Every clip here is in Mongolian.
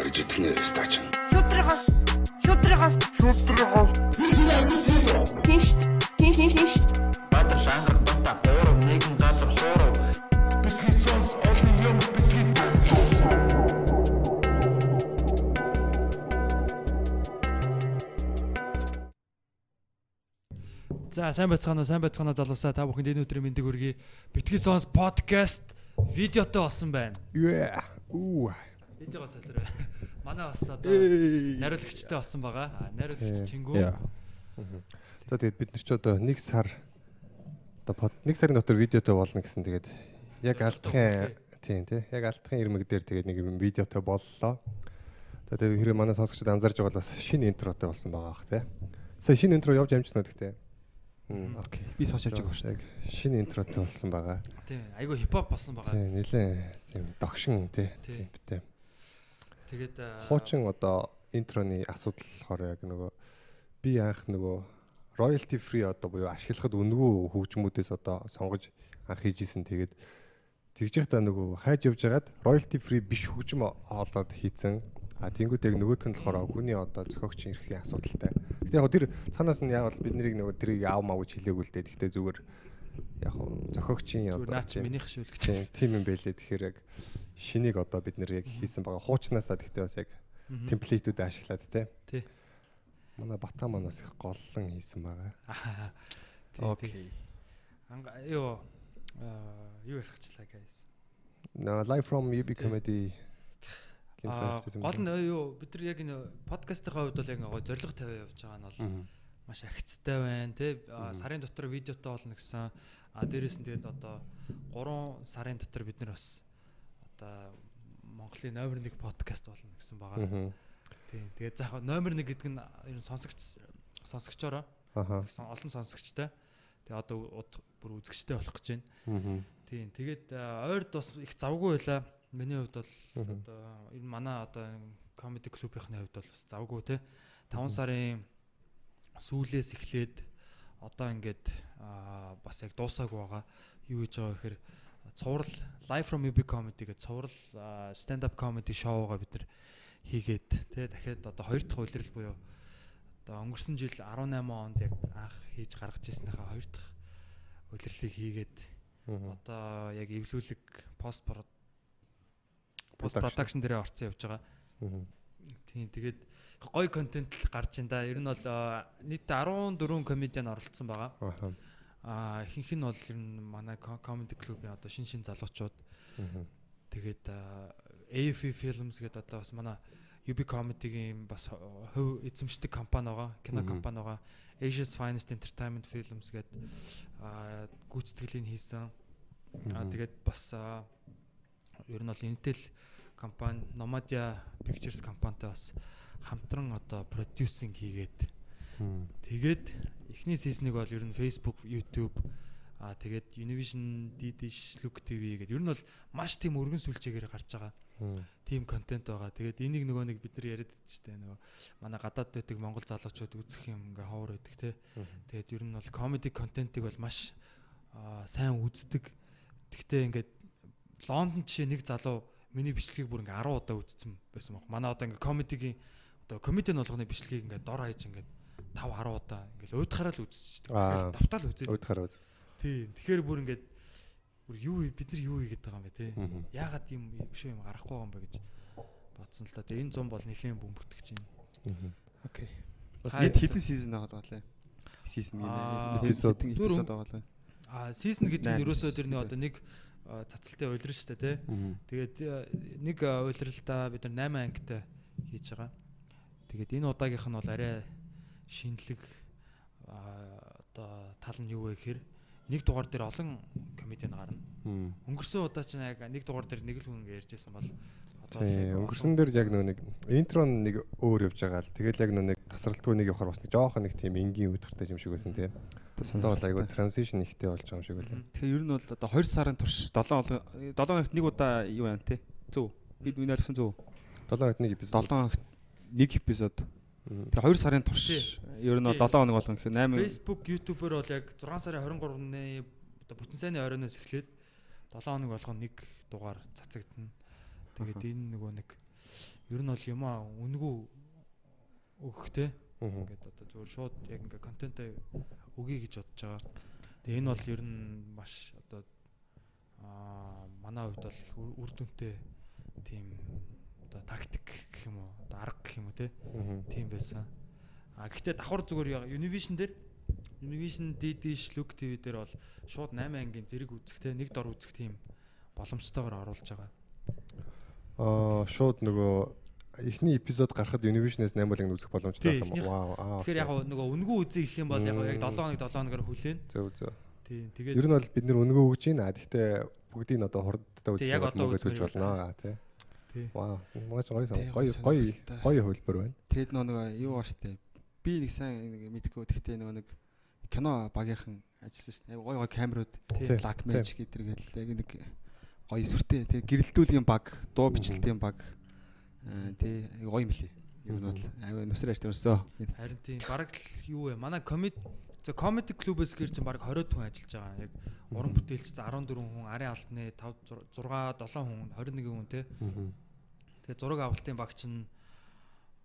барьж итгэнэ стач. Шүтригос. Шүтригос. Шүтригос. Тинш. Тинш тинш тинш. Баатар шангар бата бороо нэгэн газар хоороо бидний сонс олон юм бидний За сайн байцгаана уу сайн байцгаана уу залуусаа та бүхэнд энэ өдрийн мэндийг хүргэе. Битгий сонс подкаст видеотой болсон байна. Yeah. Үу. Видеого солиорой. Манай бас одоо нариулагчтай болсон байгаа. А, Нариулагч. Чингүү. За тэгээд бид нар ч одоо нэг сар одоо нэг сарын дотор видеотой болно гэсэн тэгээд яг алдахын тийм тий яг алдахын ирмэг дээр тэгээд нэг видеотой боллоо. За тэгээд хэрэг манай сонсогчдод анзаарж байгаа бол бас шинэ интротой болсон байгаа бах тий. Сая шинэ интро явж амжсан уу гэхдээ. Окей. Би явж байгаа шүү. Яг шинэ интротой болсон байгаа. Тийм. Айгу хипхоп болсон байгаа. Тийм нэлээ тийм догшин тий. Тий. Тийм битээ. Тэгээд Хуучин одоо интроны асуудал болохоор яг нөгөө би анх нөгөө royalty free одоо буюу ашиглахад үнэгүй хөгжмүүдээс одоо сонгож анх хийжсэн. Тэгээд тэгж явахдаа нөгөө хайж явж хагаад royalty free биш хөгжим олоод хийцэн. А тэнгуүт яг нөгөөх нь болохоор хүний одоо зохиогчийн эрхийн асуудалтай. Гэтэ яг тэр цаанаас нь яг бол бид нарыг нөгөө тэрийг аав маа гэж хэлээгүй л дээ. Гэтэ зүгээр яг хуу зохиогчийн одоо наач тийм- минийх шүү л гэж. тийм юм байлээ. Тэгэхээр яг шинийг одоо бид нэр яг хийсэн байгаа. Хуучнаасаа тэгтээ бас яг темплейтүүд ашиглаад те. Тий. Манай Бата манаас их голлон хийсэн байгаа. Окей. Анга аа, юу ярихчлаа guys. No live from UB comedy гол нь юу бид нар яг энэ подкастын хувьд бол яг гоё зориг тавиа явж байгаа нь бол. Маш агцтай байна тий сарын дотор видеотой болно гэсэн а дээрэс нь тэгээд одоо 3 сарын дотор бид нар бас одоо Монголын номер 1 подкаст болно гэсэн байгаа. Мгм. тий тэгээд за яг номер 1 гэдэг нь ер нь сонсогч сонсогчороо сон- олон сонсогчтой тэгээд одоо бүр үзэгчтэй болох гэж байна. Мгм. тий тэгээд ойрд бас их завгүй байла. Миний хувьд бол одоо энэ манай одоо комеди клубийнхны хувьд бол бас завгүй тий 5 Мгм. сарын сүүлээс эхлээд одоо ингээд бас яг дуусаагүй байгаа. Юу гэж байгаа гэхээр цуврал live from UB comedy гэж цуврал stand up comedy шоугаа бид нар хийгээд тий дахиад одоо хоёр дахь улирал буюу одоо өнгөрсөн жил 18 онд яг анх хийж гаргаж ирснийхаа хоёр дахь улирлыг хийгээд одоо яг эвлүүлэг пост пост Production. дээрээ орцсон явж байгаа. Тийм тэгээд гоё контент л гарч ин да. Ер нь бол а, нийтдээ 14 комедиан оролцсон байгаа. Аа ихэнх нь бол ер нь манай comedy club-ийн одоо шин шин залуучууд. Тэгээд а, AFE Films гэдэг одоо бас манай UB comedy-гийн бас хөв эзэмшдэг компани байгаа. Кино компани байгаа. Asia's Finest Entertainment Films гэдэг а, гүйцэтгэлийг хийсэн. Аа тэгээд бас ер нь бол Intel компани, Nomadia Pictures компанитай бас хамтран одоо продюсинг хийгээд тэгээд эхний сизнийг бол ер нь Facebook, YouTube аа тэгээд Univision, Didish, Look TV гэдэг ер нь бол маш тийм өргөн сүлжээгээр гарч байгаа тийм контент байгаа. Тэгээд энийг нөгөө нэг бид нар яриад идчихтэй нөгөө манай гадаад байдаг монгол залуучууд үзэх юм ингээ ховор байдаг те. Тэгээд ер нь бол комеди контентыг бол маш сайн үздэг. Тэгтээ ингээд Лондон жишээ нэг залуу миний бичлэгийг бүр ингээ 10 удаа үзсэн байсан баг. Манай одоо ингээ комедигийн одоо комедиан болгоны бичлэгийг ингээ дор хаяж ингээ 5 10 удаа ингээ өөдхараа л үзчихдэг. Аа. Ингээл давтаал үзээд. Өөд хараад. Тий. Тэгэхээр бүр ингээ бүр юу бид нар юу хийгээд байгаа юм бэ те. Яагаад юм өшөө юм гарахгүй байгаа юм бэ гэж бодсон л да. Тэгээ энэ 100 бол нэлийн бөмбөгдөх чинь. Окей. Бас хэдэн сизон байгаа лээ. Сизон Аа, гэнэ. эпизод. эпизод байгаа лээ. А сизон гэдэг нь ерөөсөө тэрний одоо нэг цацалтай уйлрал шүү дээ те. Тэгээд нэг уйлралдаа бид нар 8 ангитай хийж байгаа. Тэгээд энэ удаагийнх нь бол арай шинэлэг одоо тал нь юу вэ гэхээр нэг дугаар дээр олон комедиан гарна. Өнгөрсөн удаа чинь яг нэг дугаар дээр нэг л хүн ярьжсэн бол одоо өнгөрсөн дээр яг нөгөө нэг интро нэг өөр явж байгаа л тэгэл яг нөгөө нэг тасралтгүй нэг явахаар бас нэг жоохон нэг тийм энгийн үдгэртэй юм шиг байсан тийм. Одоо бол айгу транзишн ихтэй болж байгаа юм шиг байлаа. Мгм. Тэгэхээр ер нь бол одоо 2 сарын турш 7 7 хоногт нэг удаа юу байна те? Зөв. Бид миний ярьсан зөв. 7 хоногт нэг эпизод. 7 хоногт нэг эпизод. Тэгээ 2 сарын турш ер нь бол Тий. 7 хоног болгон гэхээр 8 Facebook, YouTube-оор бол яг 6 сарын 23-ны одоо бүтэн сайны оройноос эхлээд 7 хоног болгоно нэг дугаар цацагдана. Тэгээд энэ нөгөө нэг ер нь бол юм аа үнгүү өгөхтэй. Ингээд одоо зөвхөн шууд яг ингээ контентээ өгье гэж бодож байгаа. Тэгээ энэ бол ер нь маш одоо аа манай хувьд бол их үр- үр дүнтэй тийм одоо тактик гэх юм уу одоо арга гэх юм уу те тийм байсан. А гэхдээ давхар зүгээр Univision дээр Univision DD Look TV дээр бол шууд 8 ангийн зэрэг үзэхтэй нэг дор үзэх тийм боломжтойгоор оруулж байгаа. Аа шууд нөгөө эхний эпизод гарахад Univision-ээс 8 анги үзэх боломжтой байх юм. Вау. Аа. Тэгэхээр яг нөгөө үнгүү үзье гэх юм бол яг гоо яг Мм. 7 хоног 7 хоногоор хүлээн. Зөв зөв. Тийм Ер тэгээд нь бол бид нэр өнгөө өгж байна. Гэхдээ бүгдийг нь одоо хурдтай үзэх яг бол үзэж болно аа тий. Тий. Вау. Маш гоё Гоё гоё гоё хөлбөр байна. Тэгэд нөгөө нэг юу ба штэ. Би нэг сайн нэг мэдгүй гэхдээ нөгөө нэг кино багийнхан ажилласан штэ. Гоё гоё камерууд. Black Magic гэдэр гэдэг яг нэг гоё сүртэй. Тэгээ гэрэлтүүлгийн баг, дуу бичлэлтийн баг. Аа тий гоё юм лээ. Ер нь бол аюу нүсэр ажт өрсөө. Харин тийм бараг л юу вэ? Манай комеди за комеди клубээс гэр чинь бараг 20 хүн ажиллаж байгаа. Яг уран бүтээлч 14 хүн, арын алтны 5 6 7 хүн, 21 хүн те. Тэгээ зураг авалтын баг чинь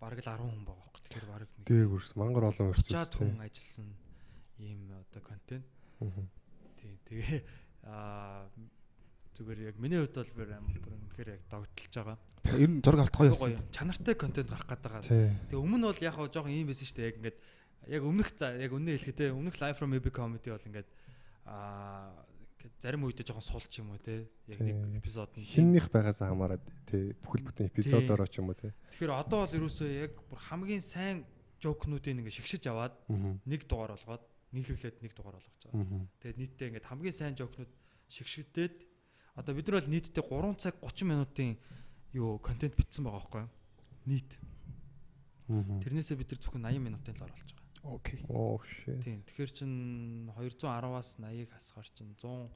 бараг л 10 хүн байгаа байхгүй. Тэгэхээр бараг нэг Дээр бүрс мангар олон өрс 60 хүн ажилласан ийм одоо контент. Тийм. Тэгээ аа зүгээр яг миний хувьд бол бүр үнэхээр яг догтлж байгаа. Ер нь зураг авт гоё болсон. чанартай контент гарах. Тий. Тэгээ өмнө бол яг жоохон ийм байсан шүү дээ. Яг ингээд яг өмнөх за яг үнэ хэлэхэд те өмнөх live from epic comedy бол ингээд аа ингээд зарим үедээ жоохон сулч юм уу те. Яг нэг эпизод нь. Хиннийх байгаас хамаарат тий бүхэл бүтэн эпизодоор ч юм уу тий. Тэгэхээр одоо бол ерөөсөө яг бүр хамгийн сайн жокнуудыг ингээд шигшиж аваад нэг дугаар болгоод нийлүүлээд нэг дугаар болгож байгаа. Тэгээд нийтдээ ингээд хамгийн сайн жокнууд шигшигдээд одоо бид нар бол нийтдээ 3 цаг 30 минутын юу контент бичсэн байгаа байхгүй юу? Нийт. Тэрнээсээ бид нар зөвхөн 80 минутын л оруулж байгаа. Окей. Оо shit. Тийм. Тэгэхээр чин 210-аас 80-ыг хасгаар чин 100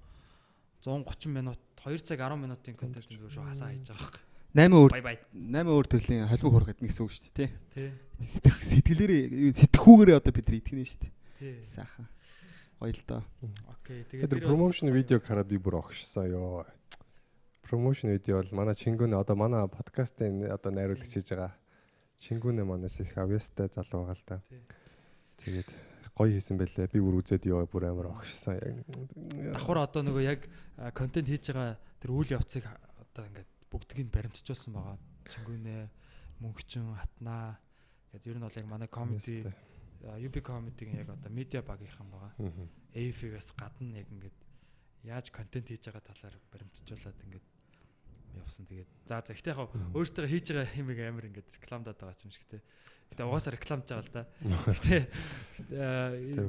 130 минут 2 цаг 10 минутын контент зүгээр шүү хасаа хийж байгаа байхгүй. 8 өөр Бай бай. 8 өөр төрлийн холбог хурах гэдэг нэгсэн үг шүү дээ, Тий. тий. Сэтгэлээрээ сэтгхүүгээрээ одоо бид итгэнэ шүү дээ. Тий. Сайхан. Гоё л доо. Окей. Тэгээд Тэр промошн видеог хараад би бүр огшсон ёо. Промошн видео бол манай Чингүнэ одоо манай подкастын одоо найруулагч хийж байгаа. Чингүнэ манаас их авьяастай залуу байгаа л да. Тий. Тэгээд гоё хийсэн байлээ. Би бүр үзээд ёо бүр амар огшсон яг. давхар одоо нөгөө яг контент хийж байгаа тэр үйл явцыг одоо ингээд бүгдгийг баримтжуулсан байгаа. Чингүнэ, мөнгөчин, хатнаа гэдэг ер нь бол яг манай комеди UB comedy-гийн яг одоо медиа багийнхан байгаа. AF-ээс гадна яг ингээд яаж контент хийж байгаа талаар баримтжуулаад ингээд явсан. Тэгээд за за ихтэй яг өөртөө хийж байгаа юмыг амар ингээд рекламдаад байгаа юм шиг те. Гэтэ угаасаа рекламж байгаа л да. Гэтэ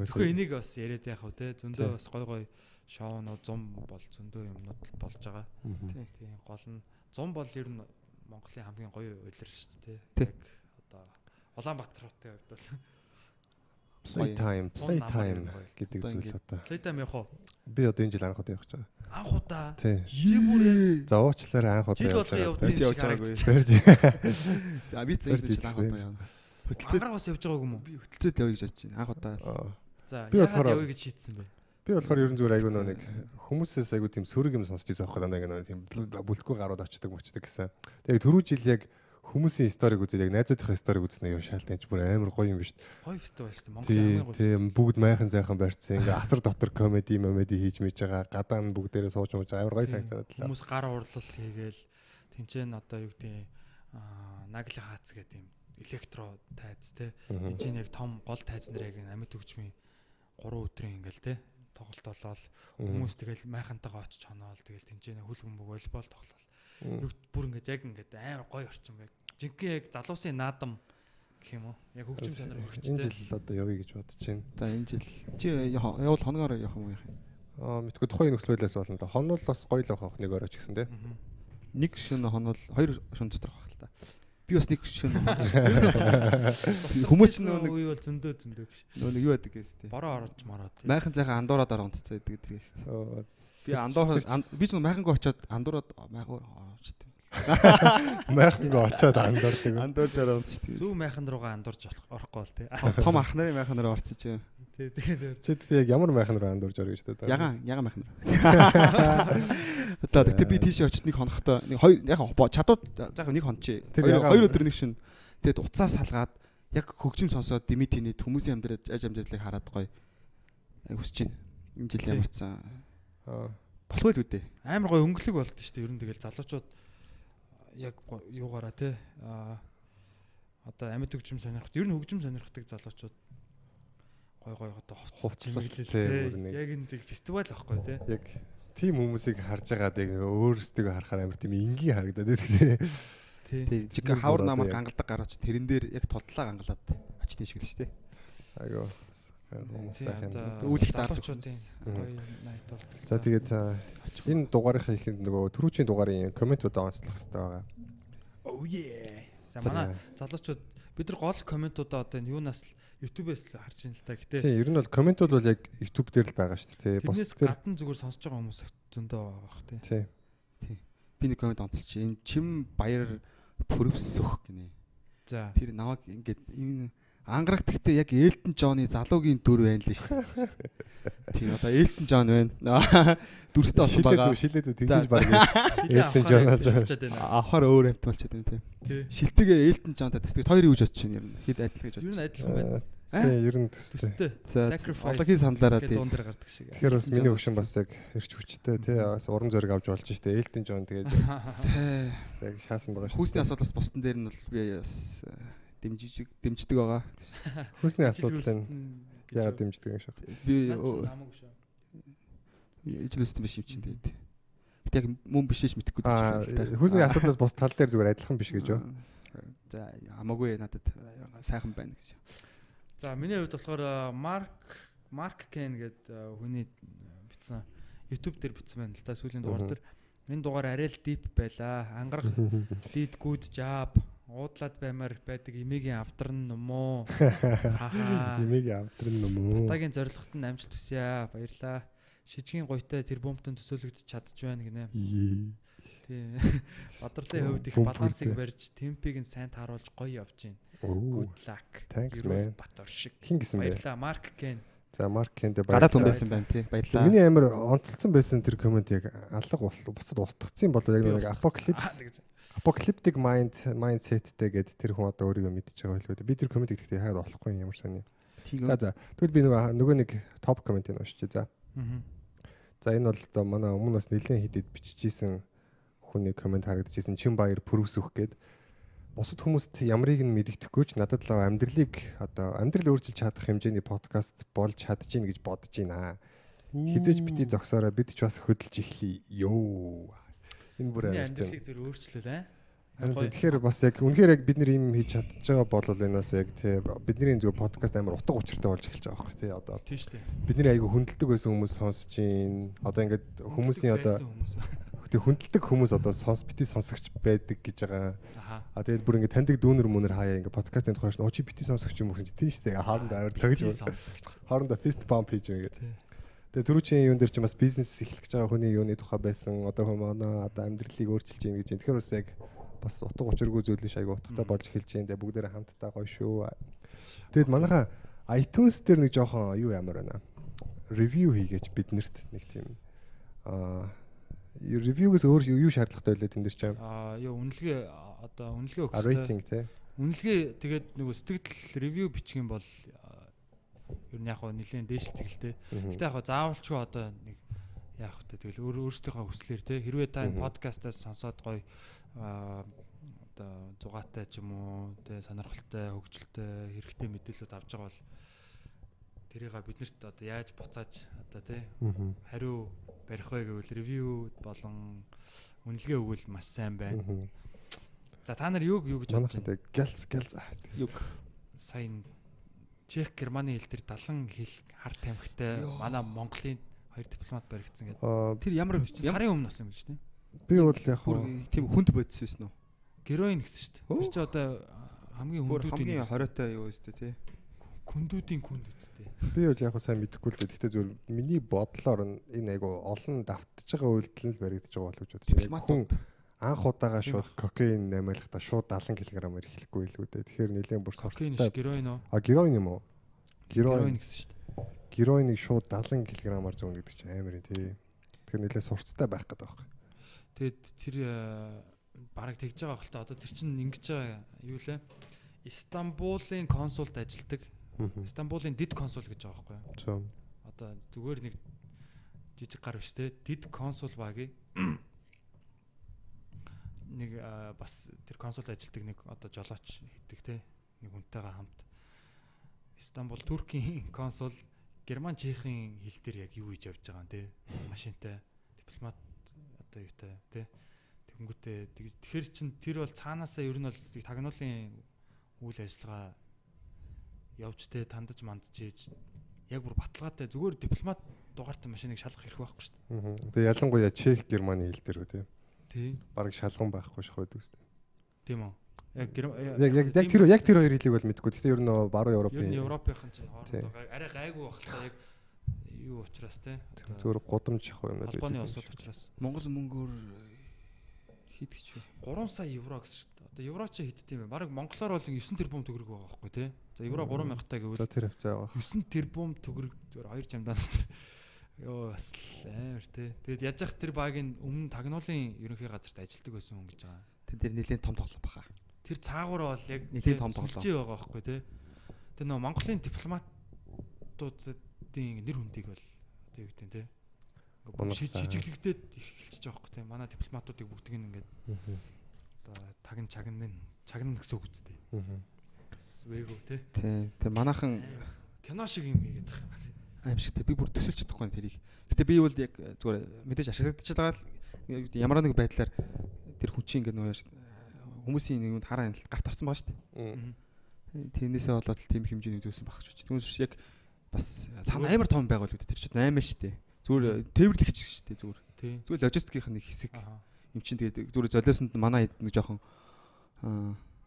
зөвхөн энийг бас яриад яах вэ те. Зөндөө бас гой гой шоунууд зум бол зөндөө юмнууд болж байгаа. Тийм гол нь зум бол ер нь Монголын хамгийн гоё уйлар шүү дээ те. Яг одоо Улаанбаатар хотын хувьд бол Playtime, playtime гэдэг зүйл одоо. Playtime явах уу? Би одоо энэ жил анх удаа явах гэж байгаа. Анх удаа. Тий. Чи бүр За уучлаарай анх удаа жил явж болгоо явж байгаагүй. Барьж. А би зөв Барьж гэж анх удаа явна. Хөтөлцөөд Ангараа бас явж байгааг юм уу? би хөтөлцөөд явъя гэж бодож байна. Анх удаа. Аа. За, Би яагаад болохоор- явъя гэж шийдсэн бэ? Би болохоор ерөн зүгээр айгүй нэг хүмүүсээс айгүй тийм сөрөг юм сонсч байсан байхгүй дандаа нэг тийм бүлэхгүй гарууд очдаг мочдаг гэсэн. Тэгээ түрүү жил яг хүмүүсийн сториг үзээд яг найзуудынхаа сториг үзснээр юу шаалтан ч бүр амар гоё юм биш. Гоё фестивал шүү дээ. Монголын Тийм хамгийн гоё тийм бүгд майхан зайхан барьцсан. Ингээ асар дотор комеди момеди хийж мэж байгаа. Гадаа нь бүгдээрээ сууж мууж амар гоё санагдаад. Хүмүүс гар урлал хийгээл тэнцэн одоо юу гэдэг аа нагли хаац гэдэг юм электро тайз те. Энд чинь яг том гол тайз нар яг амьд хөгжмийн 3 өдрийн ингээл те тоглолт болоод хүмүүс тэгэл майхантайгаа очиж хоноол тэгэл тэнцэнэ хөл бөмбөг волейбол тоглол. Юу бүр ингээд яг ингээд амар гоё орчин байг. Жинхэнэ яг залуусын наадам гэх юм уу? Яг хөгжим чанар Энэ өгчтэй. жил одоо явъя гэж бодож байна. За энэ жил чи яв- явал хоногоор явах юм уу яах юм? Аа мэдгүй тухайн нөхцөл байлаас болно да. Хонол бас гоё л авах нэг орой ч гэсэн те. Мгм. Нэг шөнө хонол хоёр шөнө доторх байх л та. Би бас нэг шөнө Хүмүүс ч нөгөө нэг- үе бол зөндөө зөндөө биш. нөө нэг юу яадаг гэсэн тий. Бороо орож мараад. тий. Майхан цайхан андуураад ороо онццоо гэдэг тэр гэсэн. Би Тэр- андуур тэр- ан- би ч нэг майхангаа очиод андуураад майхангаар ороочтой. Майхангаа очиод андуурдаг. Андуурж ороо онцтой. Зөв майхан руугаа андуурж болох орохгүй бол тий. Том ах нарын майханаар орцсон чи. Тий, тэгээд Чи тэг яг ямар майхан руу андуурж орё гэж тэ. Ягаан ягаан байх нэр. Одоо тэгтээ би тийш очиж нэг хоногтой нэг хоёр яг чадууд яг нэг хон чи. Тэр Хоёр өдөр нэг шин. Тэгээд уцаа салгаад яг хөгжим сонсоод димитиний хүмүүсийн амьдрал аж амьдралыг хараад гоё. Хүсэж байна. Энэ жил Тий. ямарцсан. Аа. Болох байл үү дээ. амар гой өнгөлөг болд нь шүү дээ. Ер нь тэгэл залуучууд яг юугаараа те а одоо амьд хөгжим сонирхт ер нь хөгжим сонирхдаг залуучууд гой гой одоо бүр нэг. яг энэ зэг фестивал байхгүй те Яг тийм хүмүүсийг харж байгаад яг өөрсдөө харахаар амар тийм энгийн харагдаад байдаг. тий. Жиг хавар намар гангалдаг гараач тэрэн дээр яг тодлоо гангалаад очтын шиг л шүү дээ. Айгоо. Хүмүүс байх юм. Үүлэх залуучуудын гоё найт бол За тэгээд энэ дугаарынхаа ихэнд нөгөө түрүүчийн дугаарын комментуудаа онцлох хэрэгтэй байгаа. oh yeah. За манай залуучууд бид нар гол комментуудаа одоо энэ юунаас л YouTube-ээс л харж ин л та гэтээ Тийм, ер нь бол комментууд бол яг YouTube дээр л байгаа шүү дээ. Бос дээр. гадна зүгээр сонсож байгаа хүмүүс зөндөө байгаа бах тий. Тийм. Би нэг комент онцолч энэ чим баяр пүрвсөх гинэ. за. Тэр намайг ингээд энэ ангарагт гэхдээ яг Элтон Джоны залуугийн дүр байна л шүү дээ. Тийм одоо Элтон Джон байна. Дүрстэй болсон Шилээ байгаа. зүг, шилээ зүг За, тэгжиж баг. Элтон авахаар Джон биш болчиход байна. Авахаар өөр амт болчиход байна тийм. Тий. Шилтэгээ Элтон Джонтай төсдөг хоёр юу гэж бодож байна ер нь. Хил адил гэж Ер бодож. нь адилхан байна. Тийм, ер нь төстэй. Төстэй. За Sacrifice Ологийн саналаараа гэдэг тийм. Тэгэхээр бас миний хөшин бас яг эрч хүчтэй тий бас урам зориг авч болж штэ. Элтон Джон тэгээд Тэ. бас яг шаасан байгаа штэ. Хүүсний асуудлаас бусдын дээр нь бол би бас э, дэмжиж дэмждэг байгаа. Хүүсний асуудал нь яагаад дэмждэг юм шиг. Би ижлэстэй биш юм чинь тэгээд. Гэтэ яг мөн биш ш мэдэхгүй Аа, дэмжлээ. хүүсний асуудлаас бус тал дээр зүгээр адилхан биш гэж юу? За хамаагүй надад сайхан байна гэж. За миний хувьд болохоор Марк Марк Кен гэдэг хүний бичсэн YouTube дээр бичсэн байна л да сүүлийн дугаар дээр. Энэ дугаар арай л deep байлаа. Ангарах lead good job уудлаад баймаар байдаг эмигийн авдарн нөмөө. Хахаа. Имийг автрын юм уу? Тагийн зорилгот нь амжилт хүсье. Баярлаа. Шижгийн гойтой тэр бомбтон төсөөлөгдөж чадж байна гинэ. Йee. Тий. Бадрлын хувьд их балансыг барьж темпийг нь сайн тааруулж гоё явж байна. Good luck. Thanks, man. Батор шиг. Хин гэсэн бэ? Баярлаа. Марк Кен. За Марк Кенде Гадаад хүн баярлалаа. байсан байна тий. За, Баярлаа. Миний амар онцлцсон байсан тэр комент яг алга бусад устгацсан бол яг нэг апокалипс апокалиптик майнд майндсеттэй гэдэг тэр хүн одоо өөрийгөө мэдчихэж байгаа дээ. Би тэр комментиг гэхдээ хаад болохгүй юм сони. Тийм За за. Тэгвэл би нөгөө нөгөө нэг топ комментийг уншчих. За. Аа. За энэ бол одоо манай өмнө бас нэлээд хидэд биччихсэн хүний коммент харагдчихсэн чин баяр пүрвсөх гээд бусад хүмүүст ямарыг нь мэддэхгүй ч надад л амьдралыг одоо амьдрал өөрчилж чадах хэмжээний подкаст болж чадж гин гэж бодож байна. Хизээж бити зогсоороо бид ч бас хөдөлж эхлэе. Йоо. Энэ бүр Миний амар тийм. амьдралыг зөв өөрчлөл аа. Харин тэгэхээр бас яг үнэхээр яг бид нар юм хийж чадж байгаа бол энэ бас яг тий бидний зөв подкаст амар утга учиртай болж эхэлж байгаа байхгүй тий одоо Тийм шүү дээ. бидний айгүй хүндэлдэг байсан хүмүүс сонсож гин одоо ингээд хүмүүсийн одоо тэг хүндэлдэг хүмүүс одоо сонс бити сонсогч байдаг гэж байгаа. Аха. А тэгээд бүр ингээд таньдаг дүүнер мөнөр хаяа ингээд подкастын тухай шин очи бити сонсогч юм гэсэн чинь тийм шүү дээ. Хоорондоо амар цагж. Хоорондоо фист бамп хийж байгаа Тий. Тэгээд түрүүчийн юун дээр чинь бас бизнес эхлэх гэж байгаа хүний юуны тухай байсан. Одоо хүмүүс одоо амьдралыг өөрчилж гин гэж. Тэгэхээр бас яг бас утга учиргүй зүйлээс айгу утгатай болж эхэлж байна. Тэгээд бүгдээрээ хамтдаа гоё шүү. Тэгэд манайха iTunes дээр нэг жоохон юу ямар байна. Ревью хийгээч биднэрт нэг тийм аа ревьюгээс өөр юу шаардлагатай байлаа тэн дээр ч юм. Аа ёо үнэлгээ одоо үнэлгээ А өгөхтэй. рейтинг тий. Үнэлгээ тэгээд нөгөө сэтгэл ревю бичих юм бол ер нь яг л те. Мгм. Гэтэ яг хоо заавалчгүй одоо нэг яах вэ тэгэл өөр өөрсдийнхөө хүслээр те хэрвээ та энэ подкастаас сонсоод гоё одоо зугаатай ч юм уу те сонирхолтой хөгжилтэй хэрэгтэй мэдээлэлүүд авч байгаа бол тэрийг биднэрт одоо яаж буцааж одоо те хариу барих вэ гэвэл ревю болон үнэлгээ өгвөл маш сайн байна. За та нар юуг юу гэж бодож байна? гэлц гэлц. Юг. Сайн Чех Германы хэл дээр 70 хэл хар тамхитай манай Монголын хоёр дипломат баригдсан гэдэг. Тэр ямар сарын өмнө болсон юм гэж тийм. би бол яг тийм хүнд бодис байсан уу? Героин гэсэн шүү дээ. Тэр чи одоо хамгийн хүндүүдийн хамгийн хориотой юу өстэй тий. күндүүдийн күнд үстэй. би бол яг сайн мэдэхгүй л дээ. Гэхдээ зөв миний бодлоор энэ айгу олон давтж байгаа үйлдэл нь л баригдаж байгаа болов гэж бодож байна. Анх удаага шууд кокаин наймаалахта шууд 70 кг-аар эхлэхгүй л үү дээ. Тэгэхээр нэлээд бүр ш героин уу? А героин юм уу? Героин гэсэн шүү дээ. героиныг шууд 70 кг-аар зөөнө гэдэг чинь амар юм тий. Тэгэхээр нэлээд сурцтай байх гэдэг байхгүй. Тэгээд тэр бараг тэгж байгаа хэл та одоо тэр чинь ингэж байгаа юу лээ? Истанбулын консулд ажилладаг. Истанбулын дид консул гэж байгаа байхгүй юу? Зөв. Одоо зүгээр нэг жижиг гар биш те. Дид консул багийн нэг бас тэр консулд ажилладаг нэг одоо жолооч хийдэг те. Нэг хүнтэйгээ хамт Истанбул Туркийн консул Герман Чехийн хил дээр яг юу хийж явж байгаа юм те. Машинтай дипломат одоо юутай те. Тэгэнгүүтээ тэгэхээр чин тэр бол цаанаасаа ер нь бол тагнуулын үйл ажиллагаа явж те тандаж мандж ийж яг бүр баталгаатай зүгээр дипломат дугаартай машиныг шалгах хэрэг байхгүй шүү дээ. Тэгээ ялангуяа Чех Германы хил дээр үү те. Тий. Бараг шалган байхгүй шах байдаг дээ. Тийм үү. Яг яг яг яг тэр яг тэр хоёр хэлийг бол мэдгүй. Гэхдээ ер нь баруун Европын ер нь Европынхан чинь хоорондоо арай гайгүй байх та яг юу учраас те. Зүгээр гудамж явах юм байна. Албаны улсууд учраас. Монгол мөнгөөр хийдэг ч вэ? 3 сая евро гэсэн шүү дээ. Одоо евро чи хэд тийм бэ? Бараг монголоор бол 9 тэрбум төгрөг байгаа байхгүй тий. За евро 3000 таа гэвэл тэр хавцаа байгаа. 9 тэрбум төгрөг зөвөр 2 жамдаа. Йоо бас амар тий. Тэгэд яаж ах тэр багийн өмнө тагнуулын ерөнхий газарт ажилладаг байсан хүн гэж байгаа. Тэн дээр нэлээд том тоглоом баха тэр цаагуур бол яг нэлийн том тоглоо байгаа байхгүй тий. Тэр нөө Монголын дипломатуудын нэр хүндийг бол одоо юу гэдэг тий. Шижиглэгдээд эхэлчихэж байгаа байхгүй тий. Манай дипломатуудыг бүгдийг ингээд одоо тагн чагнын чагнын гэсэн үг үстэй. Вэго тий. Тий. Тэгээ манайхан кино шиг юм хийгээд байгаа юм байна. Аимшигтэй би бүр төсөлж чадахгүй тэрийг. Гэтэ би бол яг зүгээр мэдээж ашиглагдаж байгаа л ямар нэг байдлаар тэр хүн чинь ингээд нөгөө хүмүүсийн нэг хараа хяналт гарт орсон байгаа шүү дээ. Тэрнээсээ болоод тийм хэмжээний зүйлсэн багч гэж. Түүнээс яг бас цаана амар том байгуул үү тэр чинь 8 шүү дээ. Зүгээр тээвэрлэгч шүү дээ зүгээр. Зүгээр логистикийн нэг хэсэг. Им чинь тэгээд зүгээр золиосонд манай нэг жоохон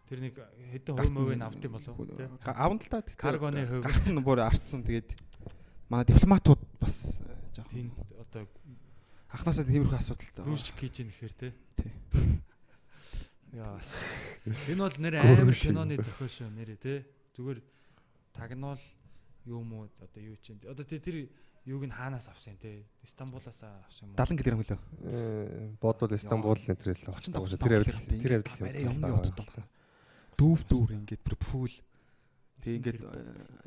Тэр нэг хэдэн хувь мөвийг авд юм болов уу? Аван л та. Каргоны хувь. Гарт нь бүр арцсан тэгээд манай дипломатууд бас жоохон одоо анханасаа тиймэрхүү асуудалтай. Рүүш хийж ийн гэхээр те. Тий. Яас. Энэ бол нэр амар киноны зохиол шүү нэрээ те. Зүгээр тагнуул юм уу одоо юу чинь. Одоо тэр юуг нь хаанаас авсан те. Стамбулаас авсан юм уу? 70 кг хөлөө. Э бодвол Стамбул нэтрээс л очдог шүү. Тэр авил тэр авил юм явдаг. Дүүв дүүр ингээд бүр пүүл. Тэг ингээд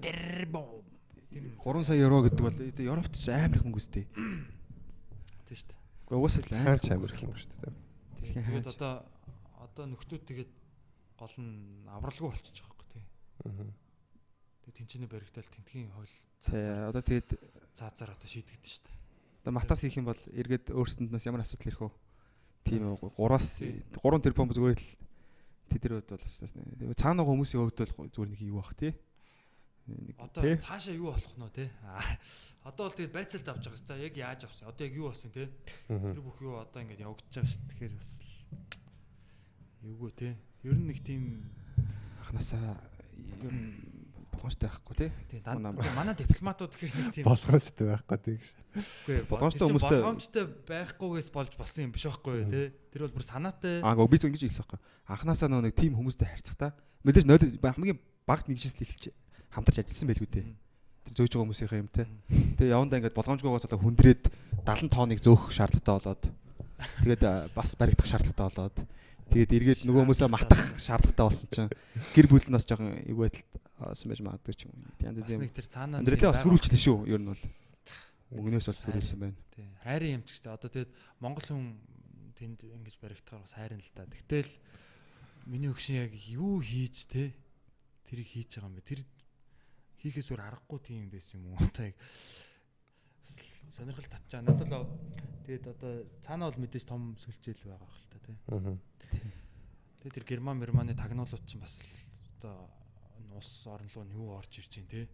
дэрбо. 3 сая евро гэдэг бол Европт ч амар их мөнгө үстэй. Тийм шүү дээ. Гэхдээ угаасаа л амар ч амар их юм шүү дээ. Тэгээд одоо одоо нөхдүүд тэгээд гол нь авралгүй болчихж байгаа байхгүй тий. Аа. Тэгээд тэнцэнэ баригдал тентгийн хойл Тий одоо тэгээд цаазаар одоо шийдэгдэж штэ. Одоо матас хийх юм бол эргээд өөрсөндөөс ямар асуудал ирэх вэ? Тийм 3-аас 3 тэрбум зүгээр л тэдэр хувьд бол бас цаана хүмүүсийн хувьд бол зүгээр нэг юу бах тий. Одоо цаашаа юу болох нь те. Одоо бол тэгээд байцаалт авч байгаа. За яг яаж авсан? Одоо яг юу болсон те? Тэр бүх юу одоо ингэж явагдаж байгаа шүү. Тэгэхээр бас Эвгүй те. Ер нь нэг тийм анханасаа ер нь болгоомжтой байхгүй тий. Манай дипломатууд гэхэр нэг тийм болгоомжтой байхгүй тий гэж. Үгүй болгоомжтой хүмүүстэй болгоомжтой байхгүйгээс болж болсон юм биш байхгүй тий. Тэр бол бүр санаатай. Аа би зөв ингэж хэлсэн байхгүй. Анханасаа нөгөө нэг тийм хүмүүстэй харьцахтаа мэдээж нойл хамгийн багт нэгжээс эхэлж хамтарч ажилласан байлгүй дээ. Тэр зөөж байгаа хүмүүсийнхээ юм тий. Тэгээ явандаа ингээд болгоомжгүйгээс одоо хүндрээд 70 тонныг зөөх шаардлагатай болоод тэгээд бас баригдах шаардлагатай болоод Тэгээд эргээд нөгөө хүмүүсээ матах шаардлагатай болсон чинь гэр бүл нь бас жоохон эвгүй байдалд орсон байж магадгүй ч юм. Янз бүрийн нэг тэр цаанаа амьдралаа бас сүрүүлчлээ шүү. Ер нь бол мөнгнөөс бол сүрүүлсэн байна. Тий. Хайрын эмчгтэй. Одоо тэгээд монгол хүн тэнд ингэж баригдахаар бас хайрын л та. Тэгтэл миний өгшин яг юу хийж те тэрийг хийж байгаа юм бэ? Тэр хийхээс өөр аргагүй тийм байсан юм уу? Та яг сонирхол татчаа. Надад л тэгээд одоо цаанаа бол мэдээж том сүлжээл байгаа хэл та тий. Аа. Тэгээд тэр герман германы тагнуулууд чинь бас одоо улс орн руу юу орж ирж байна тий.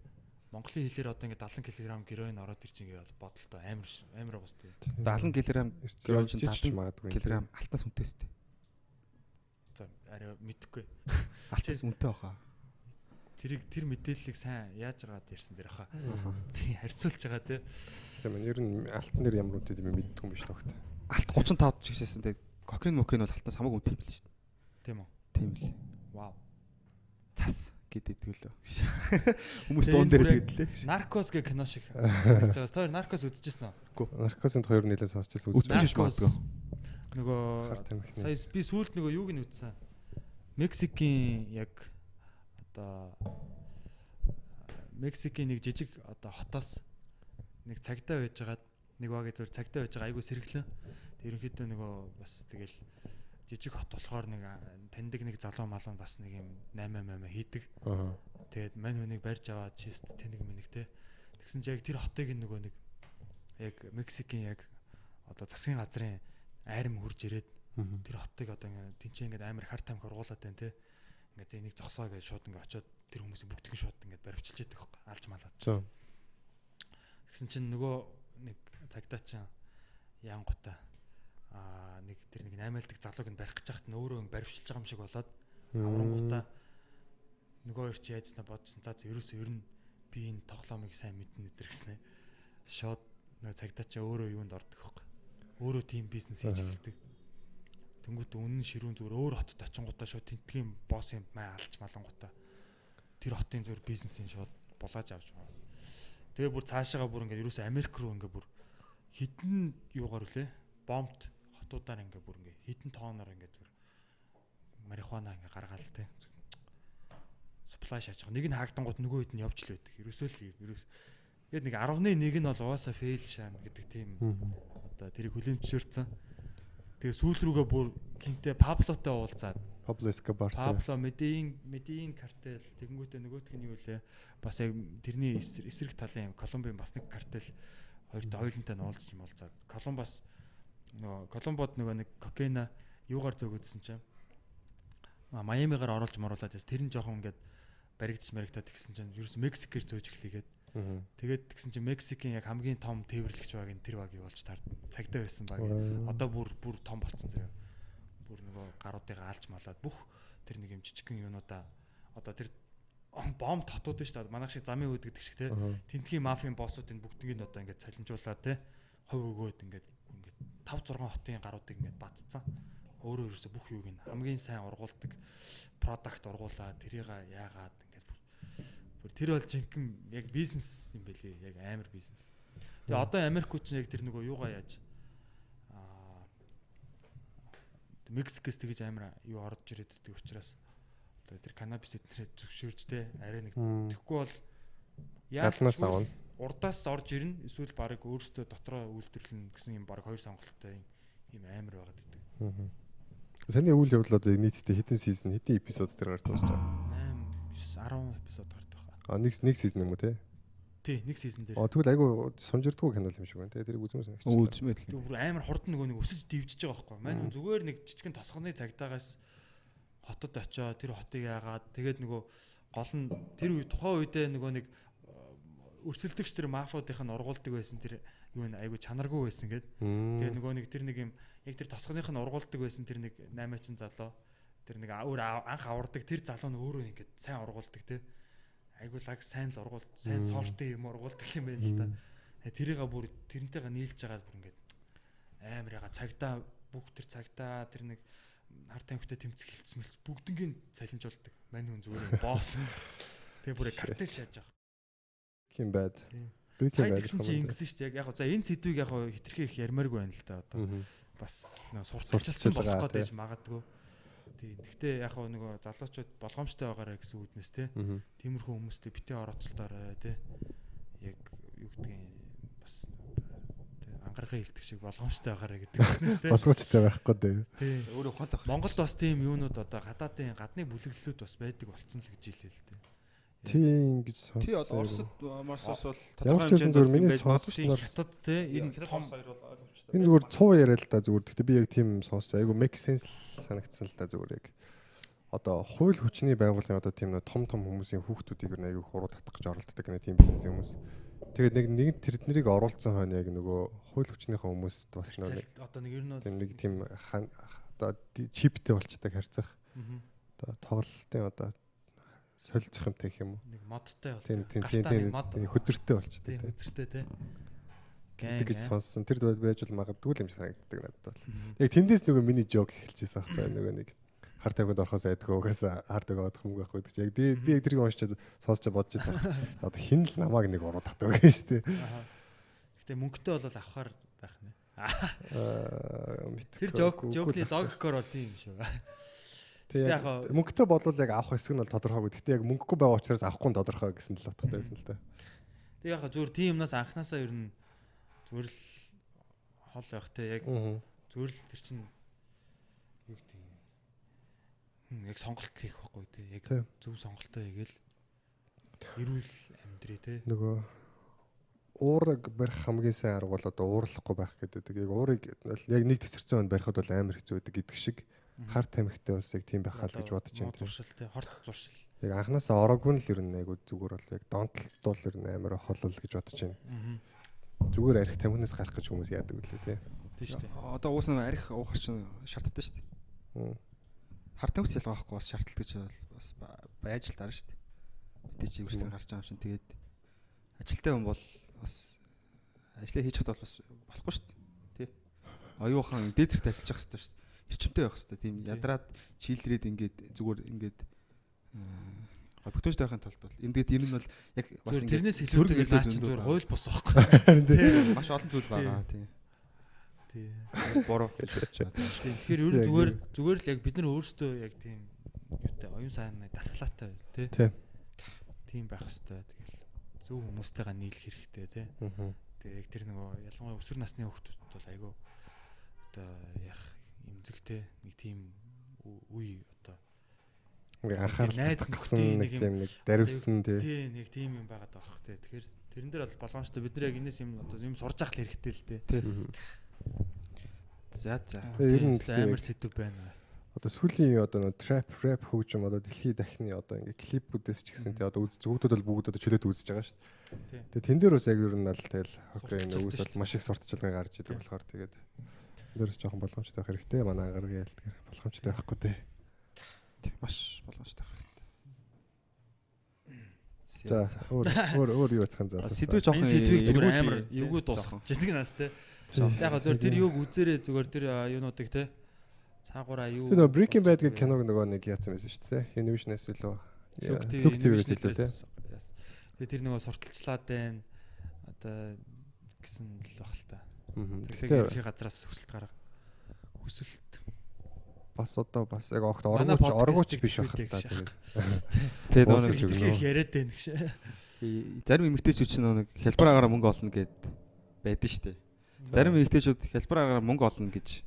Монголын хэлээр одоо ингээд 70 кг героин ороод ирж ингээд бодолтой амар амар байгаа сте. 70 кг героин чинь 70 кг алтнаас үнэтэй сте. За арай мэдхгүй. Алтнаас үнэтэй баха. Тэрийг тэр мэдээллийг сайн яаж агаад ярьсан дэр хаа. Тий харьцуулж байгаа тий. Тийм ер нь алтан нэр ямар үнэтэй юм мэддэг юм биш тогт. Алт 35 ч гэжсэн тэгээд кокин мокин бол алтнаас хамаагүй үнэтэй биш шүү дээ. Тийм үү? Тийм л. Вау. Цас гэдэг лөө. Хүмүүс дуун дээр бүр яг тэгээд лээ. Наркос гэх кино шиг санагдаж байгаа. Тэр наркос үзчихсэн үү? Наркосын хоёр нэлээд сонсч байсан Үзчихсэн. Нөгөө сая би сүүлд нөгөө юуг нь үзсэн. Мексикийн яг одоо Мексикийн нэг жижиг одоо хотоос нэг цагтаа байжгаад нэг багийн зүгээр цагтаа байж байгаа айгу сэргэлэн. Тэг ерөнхийдөө нөгөө бас тэгэл жижиг хот болохоор нэг таньдаг нэг залуу малуу бас нэг юм 8 8 хийдэг. Аа. Тэгээд мань хүнийг барьж аваад чист тэнэг мэнэг те. Тэгсэн чинь яг тэр хотыг нөгөө нэг яг Мексикийн яг одоо засгийн газрын айрам хурж ирээд тэр хотыг одоо ингээ тэнцээ ингээд амар харт амх ургуулад байна те. Ингээд энийг зогсоо гэж шууд ингээ очиод тэр хүмүүсийн бүгдийг шууд ингээд баривчилж яддаг хөөх алж малаад. Тэгсэн чинь нөгөө нэг цагдаа чинь янгота аа нэг тэр нэг 8-aalдаг залууг нь барих гэж хахад нь өөрөө баривчилж байгаа юм шиг болоод аврангуудаа нөгөө хоёр чи яажснаа бодсон. За за ерөөсөө ер нь би энэ тоглоомыг сайн мэднэ өдр гэснэ. Шууд нөгөө цагдаа чи өөрөө юунд ордог хөөх. Өөрөө тийм бизнес хийж эхэлдэг. Тэнгүүт үнэн ширүүн зүгээр өөр хотод очингуудаа шууд тентгийн босс юм маа алж малангуудаа тэр хотын зүгээр бизнесийн шууд булааж авч байгаа. Тэгээ бүр цаашаага бүр ингээд ерөөсөө Америк руу ингээд бүр хідэн юугаар үлээ бомбт хотуудаар ингээд бүр ингээд хідэн тооноор ингээд зүгээр марихуана ингээд гаргаал те supply шааж байгаа. Нэг нь хаагдангууд нөгөө хэд нь явж л байдаг. Ерөөсөө л ерөөс тэгээд нэг 11 нь бол угаасаа fail шаана гэдэг тийм одоо тэрийг хүлэмжшэрсэн. Тэгээ сүүл рүүгээ бүр хинтээ Паблотой уулзаад. Escobar тэ. Пабло Медин Медин картел тэгэнгүүтээ нөгөөх нь юу лээ бас яг тэрний эсрэг талын Колумбийн бас нэг картел хоёртой хоёулантай нь уулзч юм уулзаад. Колумбас нөгөө Колумбод нөгөө нэг кокейна юугаар зөөгдсөн чинь Майамигаар оруулж моруулаад яс тэр нь жоохон ингээд баригдчих маригдаад тэгсэн чинь ерөөс Мексикээр зөөж эхлэгээд. Тэгээд тэгсэн чинь Мексикийн яг хамгийн том тээвэрлэгч баг энэ тэр баг юу болж таар цагтаа байсан баг одоо бүр бүр том болцсон заяа. Бүр нөгөө гаруудыг алж малаад бүх тэр нэг юм жижигхэн юунуудаа одоо тэр бомб татууд нь шүү дээ. Манайх шиг замын үүд гэдэг шиг те. Аа. Тентгийн мафийн боссуудын бүгднийг нь одоо ингээд цалинжуулаад те. Хов өгөөд ингээд ингээд 5 6 хотын гаруудыг ингээд баттцсан. Өөрөө ерөөсө бүх юуг нь хамгийн сайн ургуулдаг продакт ургуулаад тэрийг яагаад бүр тэр бол жинхэнэ яг бизнес юм байлээ. Яг амар бизнес. Тэгээ одоо Америкууд чинь яг тэр нөгөө юугаа яаж аа Мексикээс тэгэж амар юу орж ирээд байдаг учраас одоо тэр канабис эднэрээ зөвшөөрж те арай нэг Мм. Тэгэхгүй бол яалтчгүй авна. урдаас орж ирнэ эсвэл баг өөрөөсөө дотроо үйлдвэрлэн гэсэн юм баг хоёр сонголттой юм амар байгаад идэг. Мгм. Саний үйл явдал одоо нийтдээ хэдэн сизон хэдэн эпизод дээр гарч байгаа. 8 9 10 эпизод. А нэг нэг сизон юм уу те? Тий, нэг сизон дээр. А тэгвэл айгу сунжирдгуу кино юм шиг байна те. Тэрийг үзмээр санагч. Үзмэл. Тэг бүр амар хурд нөгөө нэг өсөж дивжиж байгаа байхгүй. Хүн зүгээр нэг жижигэн тосгоны цагдаагаас хотод очиод тэр хотыг яагаад тэгээд нөгөө гол нь тэр үе тухайн үедээ нөгөө нэг э, өрсөлдөгч тэр мафиудынх нь ургуулдаг байсан тэр юу нэ айгу чанаргүй байсан гэд. Тэгээ нөгөө нэг тэр нэг юм яг тэр тосгоных нь ургуулдаг байсан тэр нэг 8 залуу тэр нэг өөр анх авардаг тэр залуу нь өөрөө ингээд сайн ургуулдаг те. Айгу лаг сайн л ургуул сайн сортын юм ургуулдаг юм байна л да. Тэгээ тэрийг бүр тэрнтэйгээ нийлж жагаад бүр ингээд амар яга цагтаа бүх тэр цагтаа тэр нэг харт тамхитай тэмцэх хилцс мэлц бүгднгийн цалинжуулдаг. Мань хүн зүгээр босс. Тэгээ бүр яг картел шааж байгаа. Ким байд. Тийм. Сайн Bad тэгсэн чи ингэсэн шүү дээ. Яг яг за энэ сэдвийг яг хитрхи их ярмааргүй байна л да одоо. Бас Сурталчилгаа, болох гэж магадгүй. Тий. Гэхдээ яг нөгөө залуучууд болгоомжтой байгаарэ гэсэн үднэс те. Тиймэрхүү хүмүүстэй битээ орооцолтоорой те. Яг юу гэдгийг бас тий ангарахын хилдэг шиг болгоомжтой байгаарэ гэдэг үднэс те. Болгоочтой байхгүй дээ. Тий. Өөрөө ухаантай байх. Монголд бас тийм юунууд одоо гадаадын гадны бүлэглэлүүд бас байдаг болцсон л гэж хэлээ л дээ. Тийм гэж сонсон. Тий одоо Оросд Марсос бол ч байсан зүгээр миний нар Хятад те энэ том хоёр бол ойлгомжтой. Энэ зүгээр цуу яриа л да зүгээр. Гэхдээ би яг тийм сонсч айгу make sense санагдсан л да зүгээр яг. Одоо хууль хүчний байгууллагын одоо тийм нөө том том хүмүүсийн хүүхдүүдийг нь айгу хуруу татах гэж оролддог нэг тийм бизнес хүмүүс. Тэгээд нэг нэг тэрднийг оруулсан хойно яг нөгөө хууль хүчнийхээ хүмүүст бас нэг одоо нэг ер нь нэг тийм одоо чиптэй болчдаг харьцах. Одоо тоглолтын одоо солилцох юмтай гэх юм уу? нэг модтой бол Тийм тийм тийм нэг мод тийм хөзөртэй тийм. Гэдэг гэж сонссон. Тэр байж бол магадгүй л юм санагддаг надад бол. Яг тэндээс нөгөө миний жок эхэлчихсэн аахгүй нөгөө нэг хар тамхинд орохоос айдгаа угаасаа хар авах мөнгө авах гэдэг чинь яг би яг тэрийг уншичаад сонсч бодож байсан. Одоо хин л намааг нэг ороод татдаг гэж шүү дээ. Гэтэ мөнгөтэй бол авахар байх нэ. Тэр жок жокны логикоор бол тийм шүү. Тэг яг мөнгөтэй болвол яг авах хэсэг нь бол тодорхойгүй. Гэтэ яг мөнгөгүй байгаа учраас авахгүй нь тодорхой гэсэн л утгатай байсан л да. Тэг яг зүгээр тийм юмнаас анханасаа ер нь зүгээр л хол байх те яг зүгээр л тэр чинь юу гэдэг юм яг сонголт хийх байхгүй те яг зөв сонголтоо хийгээл эрүүл амьдрий те нөгөө уурыг барих хамгийн сайн арга бол одоо уурлахгүй байх гэдэг. Яг уурыг яг нэг тесэрсэн өнд барихад бол амар хэцүү гэдэг шиг хар тамхитай бас яг тийм байхаа л гэж бодож байна. Зуршил те хорт зуршил. Яг анханасаа ороогүй л ер нь айгу зүгээр бол яг донтолтол ер нь амар холол гэж бодож байна. Зүгээр арх тамхинаас гарах гэж хүмүүс яадаг үлээ те. Тийм шүү дээ. Одоо уус нэг арх уух чинь шаарддаг шүү дээ. Хар тамхи ялгаа байхгүй бас шаардлагатай гэж бас байж л дараа шүү дээ. Мэдээж үргэлжлэн гарч байгаа юм чинь тэгээд ажилтай хүн бол бас ажлаа хийж хад бол бас болохгүй шүү дээ. Тий. Оюухан дээд зэрэг ажиллаж явах хэрэгтэй шүү дээ. Эрчимтэй байх хэрэгтэй. Тийм ядраад чийлдрээд ингээд зүгээр ингээд бүтэнчтэй байхын тулд бол ингээд ер нь бол яг бас тэрнээс илүүтэйгээр наа чинь зүгээр хууль бос байхгүй. Тийм. Маш олон зүйл байгаа. Тийм. Тийм. Байгаа. Тэгэхээр ер нь зүгээр зүгээр л яг бид нар өөрсдөө яг тийм юутай оюун сайн дархлаатай тий. Тийм байх хэвээр тэгэл зөв хүмүүстэйгээ нийлэх хэрэгтэй тий. Тэгээ яг тэр нөгөө ялангуяа өсвөр насны хүүхдүүд бол айгүй одоо яг имзэгтэй нэг тийм үе одоо ингээ анхаарал татсан нэг тийм нэг даривсан тий. Тий нэг тийм юм байгаад байгаа хөх тий. Тэгэхээр тэрэн дээр бол боломжтой бид нар яг энэс юм одоо юм сурж авах хэрэгтэй л. Тий. За за. Ер нь амар сэдв байна. Одоо сүүлийн одоо нөө trap rap хөгжим одоо дэлхийн дахны одоо ингээ клипүүдээс ч гэсэн тий одоо зөвхөн бол бүгд одоо чөлөөд үзэж байгаа шүү дээ. Тэгээ тэн дээр бас яг ер нь аль тэгэл окей нөгөөс бол маш их сурталчилгаа гарч идэг болохоор тэгээд дээрс жоохон боломжтой байх хэрэгтэй манай агарга ялдгэр боломжтой байхгүй дээ. Тэг маш боломжтой хэрэгтэй. За өөр өөр өөр юу яцхан заа. Сэдвээ жоохон сэдвийг зүгээр амар эвгүй дуусгаж байгаа нас те. Яг зөвөр тэр юуг үзээрээ зүгээр тэр юунуудыг те цаагаараа юу Тэр Breaking Bad гэх киног нөгөө нэг яатсан байсан шүү дээ. Univision-аас илүү Look TV-ээс илүү те. Тэр нөгөө сурталчлаад байна. Одоо гэсэн л баг л та. Тэгэхээр ерхий газраас хүсэлт гарга. Хүсэлт бас одоо бас яг огт оргууч оргууч биш байх л та тэгээд. Тэгээд нөгөө нэг яриад байна гэж. Зарим эмэгтэйчүүд чинь нэг хялбар агаараа мөнгө олно гэд байдэн штэ. Зарим эмэгтэйчүүд хялбар агаараа мөнгө олно гэж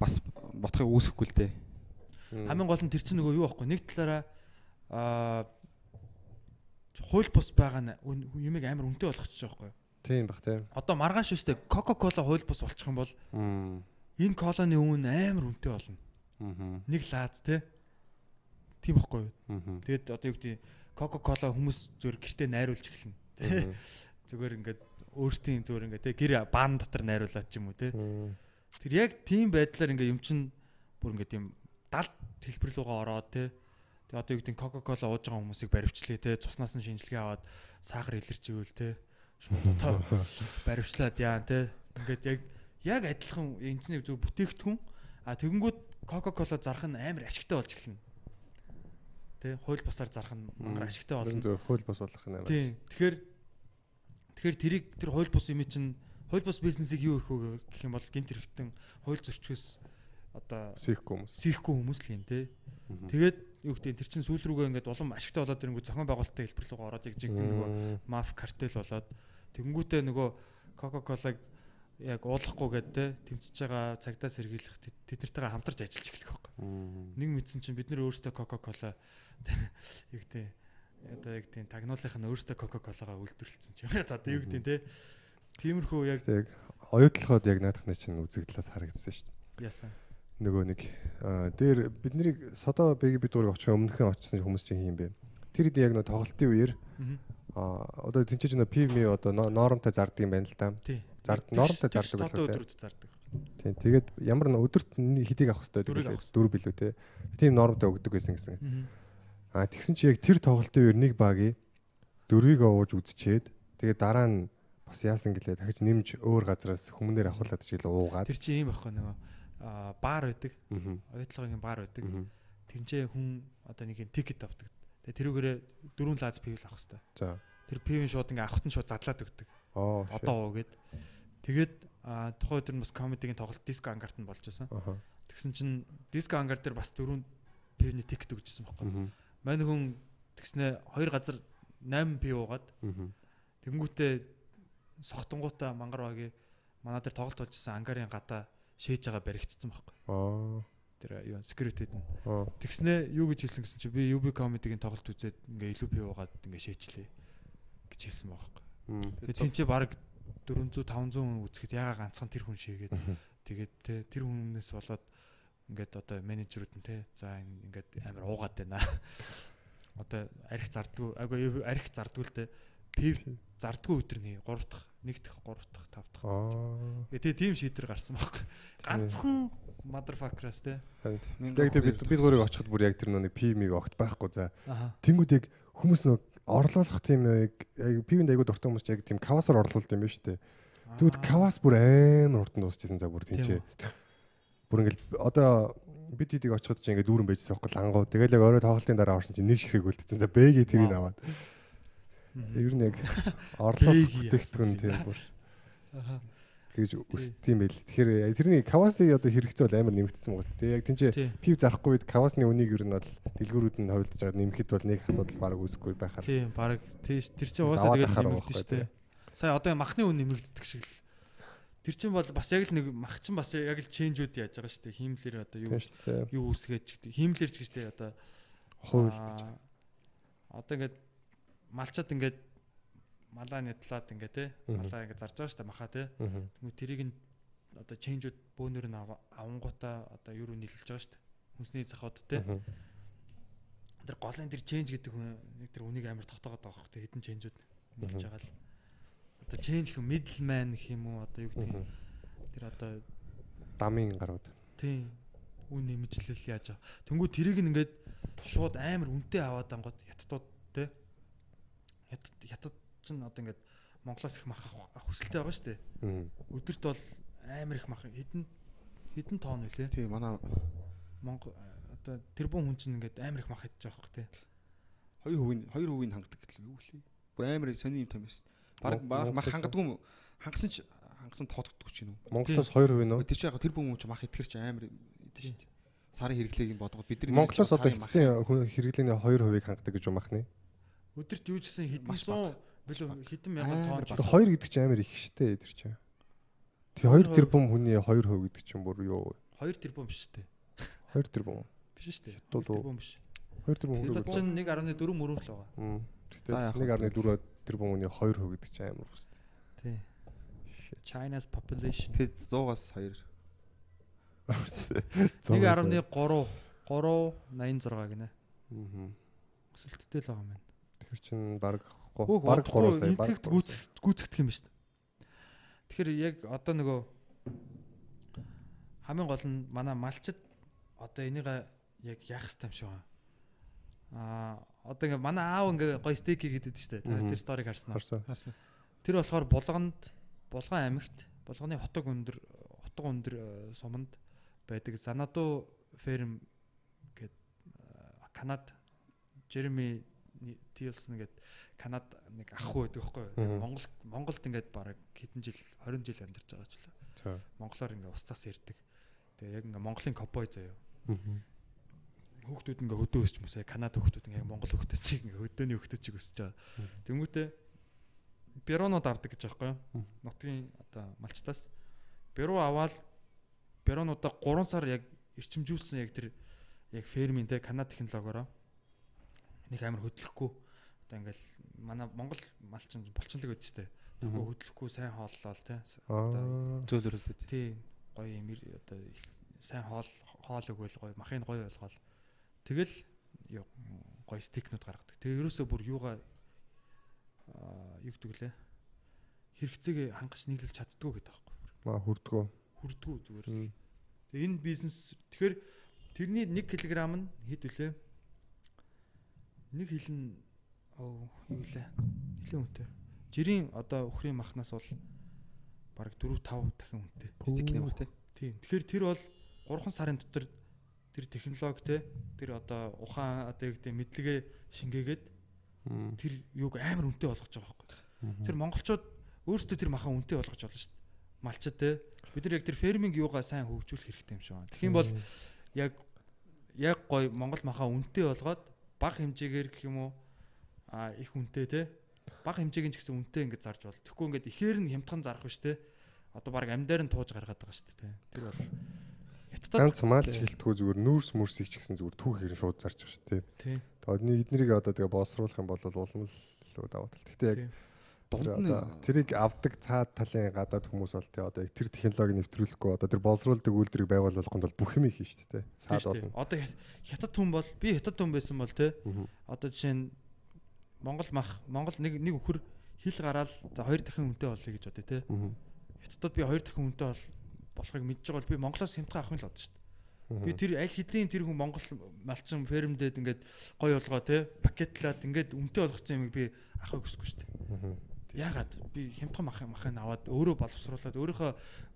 бас ботхыг үүсэхгүй л дээ. Хамгийн гол нь тэр чинь нөгөө юу байхгүй нэг талаараа аа хууль бус байгаа юмыг амар үнэтэй болгочихж байгаа байхгүй. Тийм бах тийм. Одоо маргааш үстэй Coca-Cola хууль бус болчих юм бол энэ колоны үн амар үнэтэй болно. Нэг лааз те. Тийм байхгүй юу? Тэгээд одоо юу гэдэг Coca-Cola хүмүүс зүгээр гэртээ найруулж эхэлнэ. Зүгээр ингээд өөрсдийн зүгээр ингээд те гэр баан дотор найруулад ч юм уу те. Тэр яг тийм байдлаар ингээ юм чин бүр ингээ тийм далд хэлбэр рүүгээ ороод те. Тэгээ одоо юу гэдэг Coca-Cola ууж байгаа хүмүүсийг баривчлаа те. Цуснаас нь шинжилгээ аваад сахар илэрч ивэл те. Шууд одоо баривчлаад яа те. Ингээд яг яг адилхан энэ зөв бүтээгдэхүүн а тэгэнгүүт Coca-Cola зарах нь амар ашигтай болж эхэлнэ. Тэ хууль бусаар зарах нь мангар ашигтай болно. Зөв хууль бус болох нь амар. Тийм. Тэгэхээр тэгэхээр тэрийг тэр хууль бус юм чинь хууль бус бизнесийг юу их вэ гэх юм бол гинт хэрэгтэн хууль зөрчгөөс одоо сийхгүй хүмүүс. Сийхгүй хүмүүс л юм те. Тэгээд юу гэдэг тэр чин сүүл рүүгээ ингээд улам ашигтай болоод ирэнгүү зохион байгуулалтын хэлбэр рүү ороод яг жинхэнэ нөгөө маф картел болоод тэгэнгүүтээ нөгөө Coca-Cola-г яг уулахгүй гэдэг те тэмцэж байгаа цагдаа сэргийлэх тэднэртэйгээ хамтарч ажиллаж эхлэх байхгүй. Нэг мэдсэн чинь бид нар өөрсдөө Coca-Cola юу гэдэг одоо яг тийм тагнуулынх нь өөрсдөө Coca-Cola-гаа үйлдвэрлэсэн чинь одоо юу гэдэг те Тиймэрхүү яг яг оюутлахад яг наадахны чинь үзэгдлээс харагдсан шүү дээ. Яасан. Нөгөө нэг дээр биднийг содо бэги бид дурыг очих өмнөхөн очсон хүмүүс чинь юм бэ. Тэр хэд яг нөө тоглолтын үеэр аа одоо тэнцэж нөө пивми одоо ноормтой зардаг юм байна л да. Зард ноормтой зардаг байх тийм. Тийм тэгээд ямар нэг өдөрт хэдийг авах хэрэгтэй дөрв билүү те. Тийм нормтой өгдөг байсан гэсэн. Аа тэгсэн чи яг тэр тоглолтын үеэр нэг багийг дөрвийг овож үзчихэд тэгээд дараа нь бас яасан гэлээ дахиж нэмж өөр газараас хүмүүнээр авахлаад ч гэлээ уугаад. Тэр чинь ийм байхгүй нөгөө баар байдаг. Оюутлагын баар байдаг. Тэрнчээ хүн одоо нэг юм тикет авдаг. Тэгээ тэрүүгээрээ дөрвөн лаз пив авах хэрэгтэй. За. Тэр пивийн шууд ингээ авахт нь шууд задлаад өгдөг. Оо. Одоо уу гэд. Тэгээд тухайн өдөр нь бас комедигийн тоглолт диско ангарт нь болж байсан. Тэгсэн чинь диско ангар дээр бас дөрвөн пивний тикет өгчсэн байхгүй. Манай хүн тэгснэ хоёр газар 8 пив уугаад тэгэнгүүтээ сохтонгуудаа мангар багийн манай дээр тоглолт болжсэн ангарын гадаа шээж байгаа баригдсан байхгүй. Аа. Тэр юу секьюритэд нь. Тэгснэ юу гэж хэлсэн гэсэн чи би UB comedy-гийн тоглолт үзээд ингээ илүү пив уугаад ингээ шээчлээ гэж хэлсэн байхгүй. Тэгээ тэнцээ баг 400 500 хүн үзэхэд ягаа ганцхан тэр хүн шээгээд тэгээд те тэр хүнээс болоод ингээд одоо менежерүүд нь те за ингээд амар уугаад байна. Одоо арх зардгүй айгу арх зардгүй л те пив зардгүй өдөр нэг 3 дахь 1 дахь 3 дахь 5 дахь. Тэгээ тийм шийдвэр гарсан байхгүй. Ганцхан motherfuckers те. Яг тэр бид бид гурыг очиход бүр яг тэр нүг пимиг огт байхгүй за. Тэнгүүд яг хүмүүс нөө орлуулах тийм пивэнд айгуу дуртай хүмүүс яг тийм кавасаар орлуулд юм ба штэ. Тэгвэл кавас бүр амар хурдан дуусчихсан за бүр тийчээ. Бүр ингээл одоо бид хэдийг очиход чи ингээд дүүрэн байжсан байхгүй лангуу. Тэгэл яг өөрөө тоглолтын дараа орсон чи нэг ширхэг үлдсэн. За бэгээ тэрийг аваад. Ер нь яг орлуулах яасан тийм бүр Аха. Тэгж өсдөм байл. Тэгэхээр тэрний каваси одоо хэрэгцээ бол амар нэмэгдсэн байгаа шүү дээ. Яг тэнцээ пив зарахгүй үед кавасны үнийг ер нь бол дэлгүүрүүд нь хувилдаж байгаа нэмэхэд бол нэг асуудал баг үүсэхгүй байхаар. Тийм баг тэр тэр чинь уусаа ахаар нэмэгдэж штэ. Сая одоо махны үн нэмэгддэг шиг л. Тэр чинь бол бас яг л нэг мах чинь бас яг л ченжүүд яаж байгаа штэ. Хиймлэр одоо юу юу үсгэж гэдэг. Хиймлэр ч гэжтэй одоо Хувилдаж. аа, Одоо ингээд малчаад ингээд малаа нятлаад ингээд те малаа ингээд зарж байгаа штэ маха те. Тэгмээ тэрийг нь одоо ченжүүд бөөнөр нь ава- авангуудаа одоо юу руу нийлүүлж байгаа штэ. Хүнсний захууд те. Тэр голын тэр change гэдэг хүн нэг тэр үнийг амар тогтоогоод байгаа хөх хэдэн change-ууд нийлж байгаа л. Одоо change гэх middleman гэх юм уу одоо юу гэдэг. Тэр одоо Дамын гарууд. тийм үн нэмжлэл яаж аа. Тэнгүү тэрийг ингээд шууд амар үнэтэй аваад ангууд яттууд те. Ятд ятд чинь одоо ингээд Монголоос их мах авах хүсэлтэй байгаа шүү дээ. Өдөрт бол амар их мах хэдэн хэдэн тонн үлээ. Тийм манай Монгол одоо тэрбум хүн чинь ингээд амар их мах идэж байгаа хөх те. 2 хувийн 2 хувийн хангадаг гэтэл юу лээ. Бүр амар сони юм том байсан. Бараг Мон- мах хангадгүй юм. Хангасан ч хангасан тоодогддог ч юм уу. Монголоос 2% нөө. Тэр чинь яг тэр бүхэн хүн ч мах итгэр чи амар идэв шүү дээ. Сарын хэрэглээг нь бодгоод бид нар Монголоос одоо хэрэглээний 2%-ийг хангадаг гэж юм ахны. Өдөрт юу ч гэсэн хэдэн Маш зуун билүү хэдэн мянган тонн ч Тэгээ 2 гэдэг чинь амар их штэ тэр чинь. Тэгээ 2 тэрбум хүний 2% гэдэг чинь бүр юу 2 тэрбум биш үү? 2 тэрбум. Биш шүү дээ. Хятад 2 уу? тэрбум биш. 2 тэрбум хүрээ. чинь 1.4 мөрөв л байгаа. Тэгтээ 1.4 тэрбум хүний 2% гэдэг чинь амар үст. Тий. China's population Тэд 100-аас 2. 1.3 386 гинэ. Аа. Өсөлттэй л байгаа юм байна. Тэр чинь баг Хөөх баг 3 сая баг. инфект гүйцэгдэх юм ба шүү дээ. Тэгэхээр яг одоо нөгөө хамгийн гол нь манай малчид одоо энийг яг яах хэрэгтэй юм шиг байна. Аа одоо ингээ манай аав ингээ гоё стейк хийгээд байдаг шүү дээ. Тэр сториг харсан уу? Харсан. Тэр болохоор булганд булган амьгт булганы хотог өндөр хотог өндөр э, суманд байдаг Занаду ферм гээд э, Канад Жереми Тилсон гээд Канад нэг ах хүү байдаг байхгүй юу? Монгол Монголд ингээд бараг хэдэн жил 20 жил амьдарч байгаа ч үлээ. Монголоор ингээ ус-цас ярддаг. Тэгээ яг ингээ Монголын копой заяа. Хүүхдүүд ингээ хөдөө өсч мөсөө Канада хүүхдүүд ингээ Монгол хүүхдүүд чиг ингээ хөдөөний хүүхдүүд чиг өсөж байгаа. Тэнгүүтээ Бюронууд авдаг гэж юм. Мгм. Нутгийн одоо малчтаас бюро аваад бюронуудаа 3 сар яг эрчимжүүлсэн яг тэр яг фермийн те Канада технологиороо нэг амар хөдлөхгүй одоо ингээл манай Монгол малчин булчинлаг байдаг штэ. Мгм. Хөдлөхгүй сайн хооллол те. Аа. Зөөлрүүлээд. Тий гоё юм одоо сайн хоол хоол өгөөл гоё махыг гоё болгоол. Тэгэл гоё стейкнүүд гаргадаг. Тэгээ ерөөсөө бүр юугаа аа юу гэдэг лээ. Хэрэгцээг хангаж нийлүүлж чаддгүй гэдэг байхгүй. Маа хүрдгөө. Хүрдгүү зүгээр. Тэгээ энэ бизнес тэгэхээр тэрний 1 кг нь хэд вүлээ? Нэг хилэн оо юу лээ? Нилээн үнэтэй. Жирийн одоо өхрийн махнаас бол бараг 4 5 дахин үнэтэй. Стикний мах тий. Тийм. Тэгэхээр тэр бол 3 сарын дотор тэр технологи те тэр одоо ухаан одоо яг тийм мэдлэгээ шингээгээд тэр юуг амар үнэтэй болгож байгаа байхгүй. Тэр монголчууд өөрсдөө тэр махан үнэтэй болгож болно шүү дээ. Малчид те бид нар яг тэр ферминг юугаа сайн хөгжүүлэх хэрэгтэй юм шиг байна. Юм бол яг яг гой монгол махан үнэтэй болгоод бага хэмжээгээр гэх юм уу а их үнэтэй те бага хэмжээг нь ч гэсэн үнэтэй ингэж зарж бол. Тэгэхгүй ингээд ихээр нь хямдхан зарах биш те. Одоо баг амдаар нь тууж гаргаад байгаа шүү дээ. Тэр бол хятадд ганц маалч гэлтгүү зүгээр нүүрс мөрсийг ч гэсэн зүгээр түүхээр нь шууд зарж байгаа шүү тий. Тэгээд эднэрийг одоо тэгээ боловсруулах юм бол улам л илүү даваа тал. Гэхдээ яг тий. тэрийг авдаг цаад талын гадаад хүмүүс бол тий одоо тэр технологиг нэвтрүүлэхгүй одоо тэр боловсруулдаг үйлдвэрийг байгуулуулахын тулд бүх юм хийх шүү дээ. Цаад Тий, болно. Одоо хят- хятад хүн бол би хятад хүн байсан бол Мгм. одоо жишээ нь Монгол мах Монгол нэг нэг өхөр хил гараад за хоёр дахин үнэтэй болъё гэж бодъё. Мгм. Хятадд би хоёр дахин үнэтэй бол болохыг мэдж байгаа бол би Монголоос хямдхан авах юм л бодсон шүү дээ. Би тэр аль хэдийн тэр хүн Монгол малчин фермдээд ингээд гой болгоо те пакетлаад ингээд үнэтэй болгоцсон юмыг би авахыг хүсэхгүй шүү дээ. Мгм. Яагаад би хямдхан мах махыг аваад өөрөө боловсруулад өөрийнхөө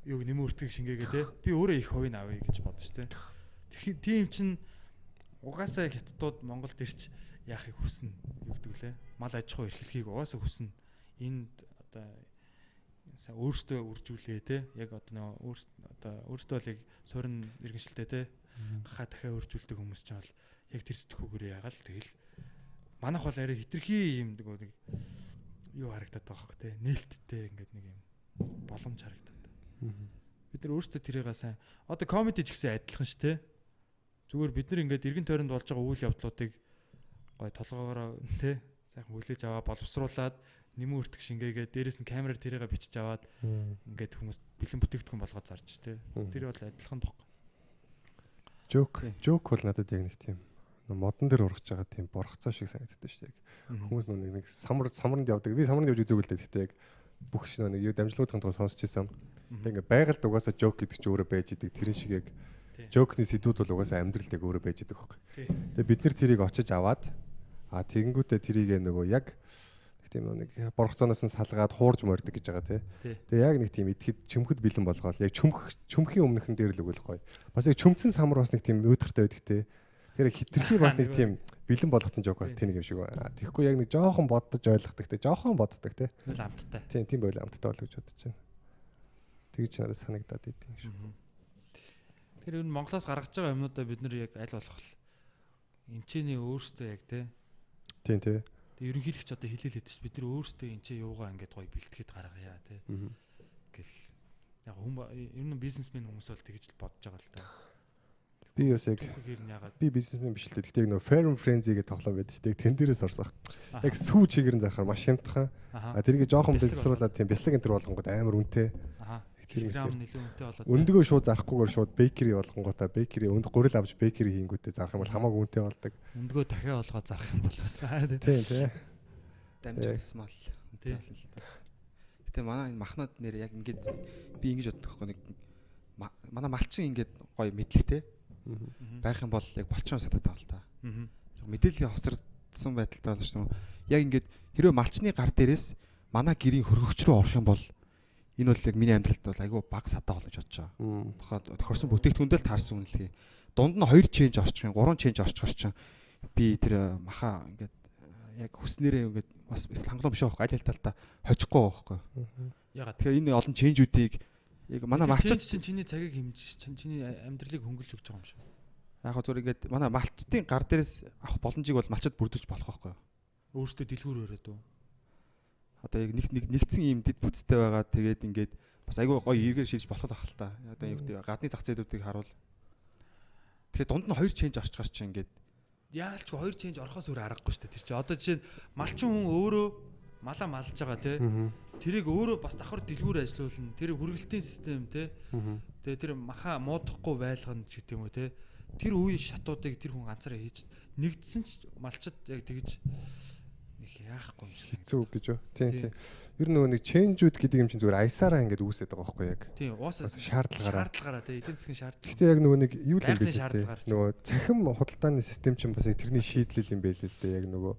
юуг нэмэн өртгийг шингээгээ те би өөрөө их хувийг авъя гэж бодсон шүү дээ. Тэгэхээр тийм чин угаасаа хятадууд Монголд ирч яахыг хүснэ юу гэдэг лээ. Мал аж ахуй эрхлэхийг угаасаа хүснэ. Энд одоо са өөртөө үржүүлээ те яг одоо нөө өөрт одоо өөртөө л яг суурин иргэншилтэй те ха дахиад үржүүлдэг хүмүүс ч бол яг тэр сэтгүүгээр ягаал тэгэл манайх бол арай хитрхи юм нөгөө нэг юу харагдаад байгаа хөх те? Нээлттэй ингээд нэг юм боломж харагдаад. Бид нар өөрсдөө тэрийгээ сайн. Одоо комеди ч гэсэн адилхан ш тэ зүгээр бид нар ингээд эргэн тойронд болж байгаа үйл явдлуудыг гой толгоогоор тэ сайхан хүлээж аваа боловсруулад нэмэн өртөг шингээгээ дээрэс нь камераар тэрийгээ бичиж аваад ингээд хүмүүс бэлэн бүтээгдэхүүн болгоод зарж тэ Мгм. тэр бол адилхан баг Жок. Жок бол надад яг нэг тийм модон дээр ургаж байгаа тийм борхцоо шиг санагддаг шүү дээ. Хүмүүс нөө нэг самар самарнд явдаг. Би самарнд явж үзээгүй л дээ. Гэхдээ яг бүх шиг нөө нэг юу дамжлагуудын тухай сонсч ирсэн. Тэг ингээ байгальд угаасаа жок гэдэг чинь өөрөө байж идэг. Тэрэн шиг яг жокны сэдвүүд бол угаасаа амьдралд яг өөрөө байж идэг хөөх. Тий. Тэгээ бид нэр тэрийг очиж аваад а тэгэнгүүтээ тэрийг нөгөө яг тийм нэг борхцооноос нь салгаад хуурж мордог гэж байгаа тий. Тэгээ яг нэг тийм идэхэд чөмхөд бэлэн болгоол яг чөмх чөмхийн өмнөхөн дээр л өгөл гоё. Бас яг чөмцөн самар бас нэг тийм өөдөртэй байдаг тий. Тэр хитрхи бас нэг тийм бэлэн болгоцсон жок бас тэнийг юм шиг байна. Тэгэхгүй яг нэг жоохон боддож ойлгохдаг тий. Жоохон боддог тий. Тэгэл амттай Тийм тийм байл амттай бол гэж бодож байна. Тэгж надад санагдаад идэв шүү. Тэр ер нь Монголоос гаргаж байгаа юмнуудаа бид нар яг аль болох эмчээний өөртөө яг те Тийм тий. тэг ерөнхийлөгч одоо хэлээлээд ш бид нар өөртөө эмчээ юугаа ингээд гоё бэлтгэхэд гаргая те гэл яг хүм ер нь бизнесмен хүмүүс бол тэгж л бодож байгаа л та. Би бас яг би бизнесмен биш л дээ. Гэхдээ нөгөө Fair and Frenzy гэдэг тоглоом байдаг шүү дээ. Тэн дээрээс орсох. Аха, Яг сүү чигээр нь зарахаар маш хямдхан. А тэрийг жоохон Бяцлаг бэлсруулаад тийм бяцлаг энэ төр болгонгод амар үнэтэй. тийм. нэлээд үнэтэй болоод Өндгөө шууд зарахгүйгээр шууд бейкери болгонгуудаа бейкери өнд гурил авч бейкери хийнгүүтээ зарах юм бол хамаагүй үнэтэй болдог. өндгөө дахиад олгоод зарах юм бол бас те. Тийм тий. дамжуулсан мал. Тий. Гэтэ манай энэ махнууд нэр яг ингээд би ингэж боддог байхгүй нэг ма- манай малчин ингээд гоё мэдлэгтэй. Байх юм бол яг болчоон сатаад байгаа л та. Мэдээллийн хоцрогдсон байдалтай болж шүү. Яг ингээд хэрвээ малчны гар дээрээс манай гэрийн хөргөгч рүү орох юм бол энэ бол яг миний амьдралд бол айгүй баг сатаа болно гэж бодож байгаа. Мм. Тохоод тохирсон бүтээгдэхүүндээ л таарсан үнэлгээ. Дунд нь 2 ченж орчих юм, 3 ченж орчихор чинь би тэр э, маха ингээд э, яг хүснээрээ ингээд бас хангалуун биш байхгүй аль аль талдаа хожихгүй байхгүй. Ягаад Тэгэхээр энэ олон ченжүүдийг яг манай малчид чинь чиний цагийг хэмжиж чинь чиний амьдралыг хөнгөлж өгч байгаа юм шиг. яг хөө зүгээр ингээд манай малчдын гар дээрээс авах боломжийг бол малчид бүрдүүлж болох байхгүй. Өөртөө дэлгүүр өрөөд үү? Одоо яг нэг нэг нэгдсэн юм дэд бүтцтэй байгаа тэгээд ингээд бас айгүй гоё эргээр шилж болох л ах л та. Одоо юу гэдэг гадны зах зээлүүдийг харуул. Тэгэхээр дунд нь 2 ченж орчихор чинь ингээд Яалч хоёр ченж орохоос өөр аргагүй шүү дээ тэр чинь. Одоо жишээ нь малчин хүн өөрөө малаа малж байгаа. Мгм. Тэрийг өөрөө бас давхар дэлгүүр ажилуулна. Тэр хүргэлтийн систем те. Мгм. Тэгээ тэр маха муудахгүй байлгана ч юм уу те. Тэр үе шатуудыг тэр хүн ганцаараа хийж нэгдсэн ч малчд яг тэгж нэг яахгүй юм шиг. Хэцүү гэж юу? Тийм Тий. тийм. Ер нь нөгөө нэг ченжүүд гэдэг юм чинь зүгээр аясаараа ингээд үүсээд байгаа байхгүй яг. Тийм уусаа шаардлагаараа. шаардлагаараа те. Эдийн засгийн шаардлага. Гэхдээ яг нөгөө нэг юу л юм шаардлагаар ч. Нөгөө цахим худалдааны систем чинь бас тэрний шийдлэл юм байл л дээ. Яг нөгөө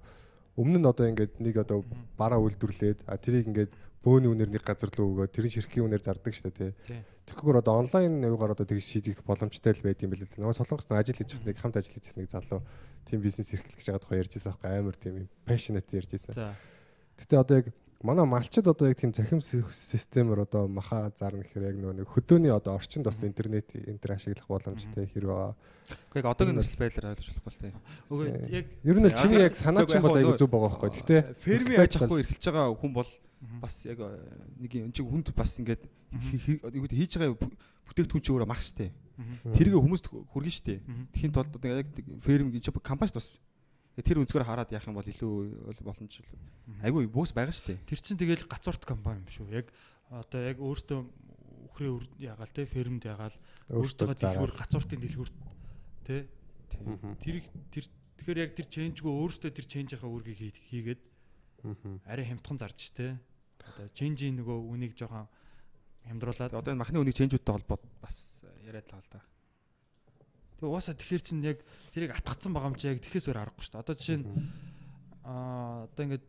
өмнө нь одоо ингээд нэг одоо бараа үйлдвэрлээд а тэрийг ингээд бөөний үнээр нэг газар руу өгөө тэр нь ширхгийн үнээр зардаг шүү дээ тий. Тэгэхгүйгээр одоо онлайн юугаар одоо тэгж шийдэх боломжтой л байд юм билээ. Нөгөө солонгос нэг ажил хийж нэг хамт ажил хийсэн нэг залуу тийм бизнес эрхлэх гэж байгаа тухай ярьжсэн аахгүй амар тийм юм passionate ярьжсэн. За. Гэтэ одоо яг манай малчид одоо яг тийм захим си- системээр одоо маха зарна гэхээр яг нөгөө нэг хөдөөний одоо орчинд бас интернет энтер ашиглах боломжтой хэрэг байгаа. Гэхдээ яг одоогийн нөхцөл байдлаар ойлгож болохгүй л тий. Үгүй яг Ер нь л чиний Яг- санаа чинь бол айгүй зөв байгаа байхгүй. Гэтэ ферми байдал- ахуй эрхэлж байгаа хүн бол бас яг нэг юм чи хүнд бас ингээд хийж байгаа бүтээгдэхүүн чи өөрөө мах штэ. Тэрийг хүмүүст хүргэн штэ. Тэхийн тулд одоо яг ферм гэж компанид бас тэр өнцгөр хараад яах юм бол илүү бол боломж айгүй бөөс байгаа штэ. тэр чинь тэгэл гацуурт компани юм шүү. Яг одоо яг өөртөө үхрээ үр- ягаал те фермд ягаал өөртөө дэлгүүр гацууртын дэлгүүр те тэр тэр тэгэхээр яг тэр ченжгүй өөртөө тэр ченжийнхаа үүргийг хий- хийгээд арай хямдхан зарж те. Одоо ченжийн нөгөө үнийг жоохон хямдруулаад одоо энэ махны үнийг ченжүүдтэй холбоод бас яриад л байгаа л да. Тэгээ угаасаа тэгэхэр чинь яг тэрийг атгацсан байгаа юм чи яг тэхээс өөр аргагүй шүү дээ. Одоо жишээ нь аа одоо ингээд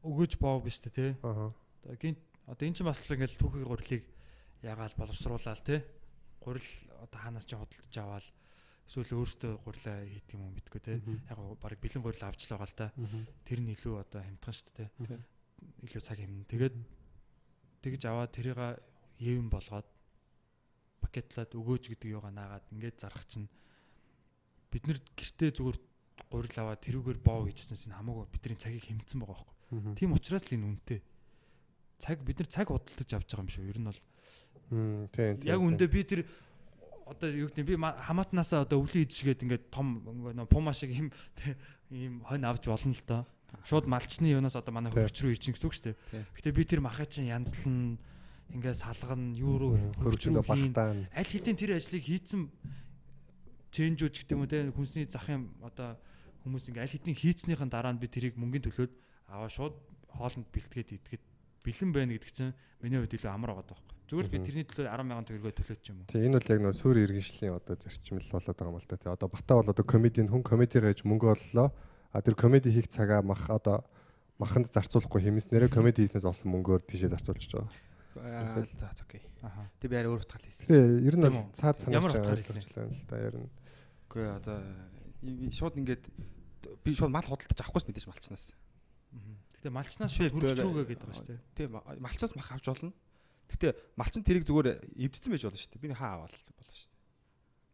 өгөөж боов биш үү те. Аа. Одоо гинт одоо эн чинь бас л ингээд түүхийн гурилыг ягаал боловсруулаад те. Гурил одоо хаанаас ч худалдаж аваад эсвэл өөртөө гурилаа хийдэг юм уу мэдгүй те. Яг баг бэлэн гурил авч л байгаа л та. Тэр нь илүү одоо хямдхан шүү дээ те. Илүү цаг хэмнэ. Тэгээд тэгж аваад тэрийг евэн болгоод пакетлаад өгөөж гэдэг юугаа наагаад ингээд зарах чинь бид нар гэртээ зүгээр гурил аваад тэрүүгээр боо хийжсэнээс энэ хамаагүй бидний цагийг хэмцсэн байгаа байхгүй. Тийм учраас л энэ үнэтэй. Цаг бид нар цаг худалдаж авч байгаа юм шүү. Ер нь бол тийм яг үндэ би тэр одоо юу гэдэг би ма- хамаатнаасаа одоо өвлийн идшгээд ингээд том пума шиг юм ийм хонь авч болно л доо. Шууд малчны юунаас одоо манай хөвч рүү ирчин гэсэн үг шүү дээ. Гэтэ би тэр махаа чинь янзлан ингээд салгана юу руу хийн. балтаан. аль хэдийн тэр ажлыг хийцэн ченжүүж гэдэг юм те хүнсний захын одоо хүмүүс ингээ аль хэдийн хийцнийхэн дараа нь би тэрийг мөнгөний төлөөд аваа шууд хоолнд бэлтгээд идгээд бэлэн байна гэдэг чинь миний хувьд илүү амар байгаа байхгүй. Зүгээр би тэрний төлөө 10 сая төгрөгөө төлөөч юм уу. Тийм энэ бол яг нөө сүүр иргэншлийн одоо зарчим л болоод байгаа юм л да. Тий одоо бата бол одоо комедийн хүн комедигаа хийж мөнгө оллоо. А тэр комеди хийх цагаа мах одоо маханд зарцуулахгүй хэмэснээрээ комеди хийснээс олсон мөнгөөр тийшээ зарцуулж байгаа. За за окей. Тэг би арай өөр утгаал хийсэн. Тэгээ ер нь бол цаад утгаар хэлсэн? ойлгочлаа л да ер нь. Үгүй одоо шууд ингээд би шууд мал худалдаж авахгүй мэдээж малчнаас. Гэтэ малчнаас Тий, шууд тэр- рүүгээ гэдэг байгаа шүү дээ. Тийм малчнаас мах авч болно. Гэтэ малчин тэрийг зүгээр эвдсэн байж болно шүү дээ. Би хаа аваад болно шүү дээ.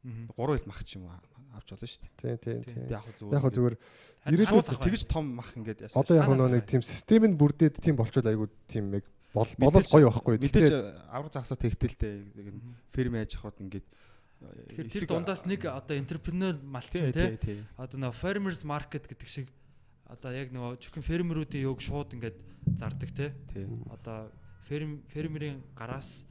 Мгм. Гурван хил мах ч юм уу авч болно шүү дээ. Тийм тийм Тийм. тийм. Тэг яг зүгээр. Яг зүгээр Ирээдүйд тэгж том мах ингээд яасан. одоо яг нөгөө нэг тийм систем нь бүрдээд тийм болчод айгу тийм яг бол болол гоё байхгүй. Мэдээж авраг загсаа тэгтэлтэй ферм яаж хаваад ингээд Тэгэхээр тэр дундаас нэг одоо энтерпренeur малчин тий. Одоо нөгөө farmers market гэдэг шиг одоо яг нөгөө зөвхөн фермерүүдийн юг шууд ингээд зардаг. Тий. одоо ферм фермерийн гараас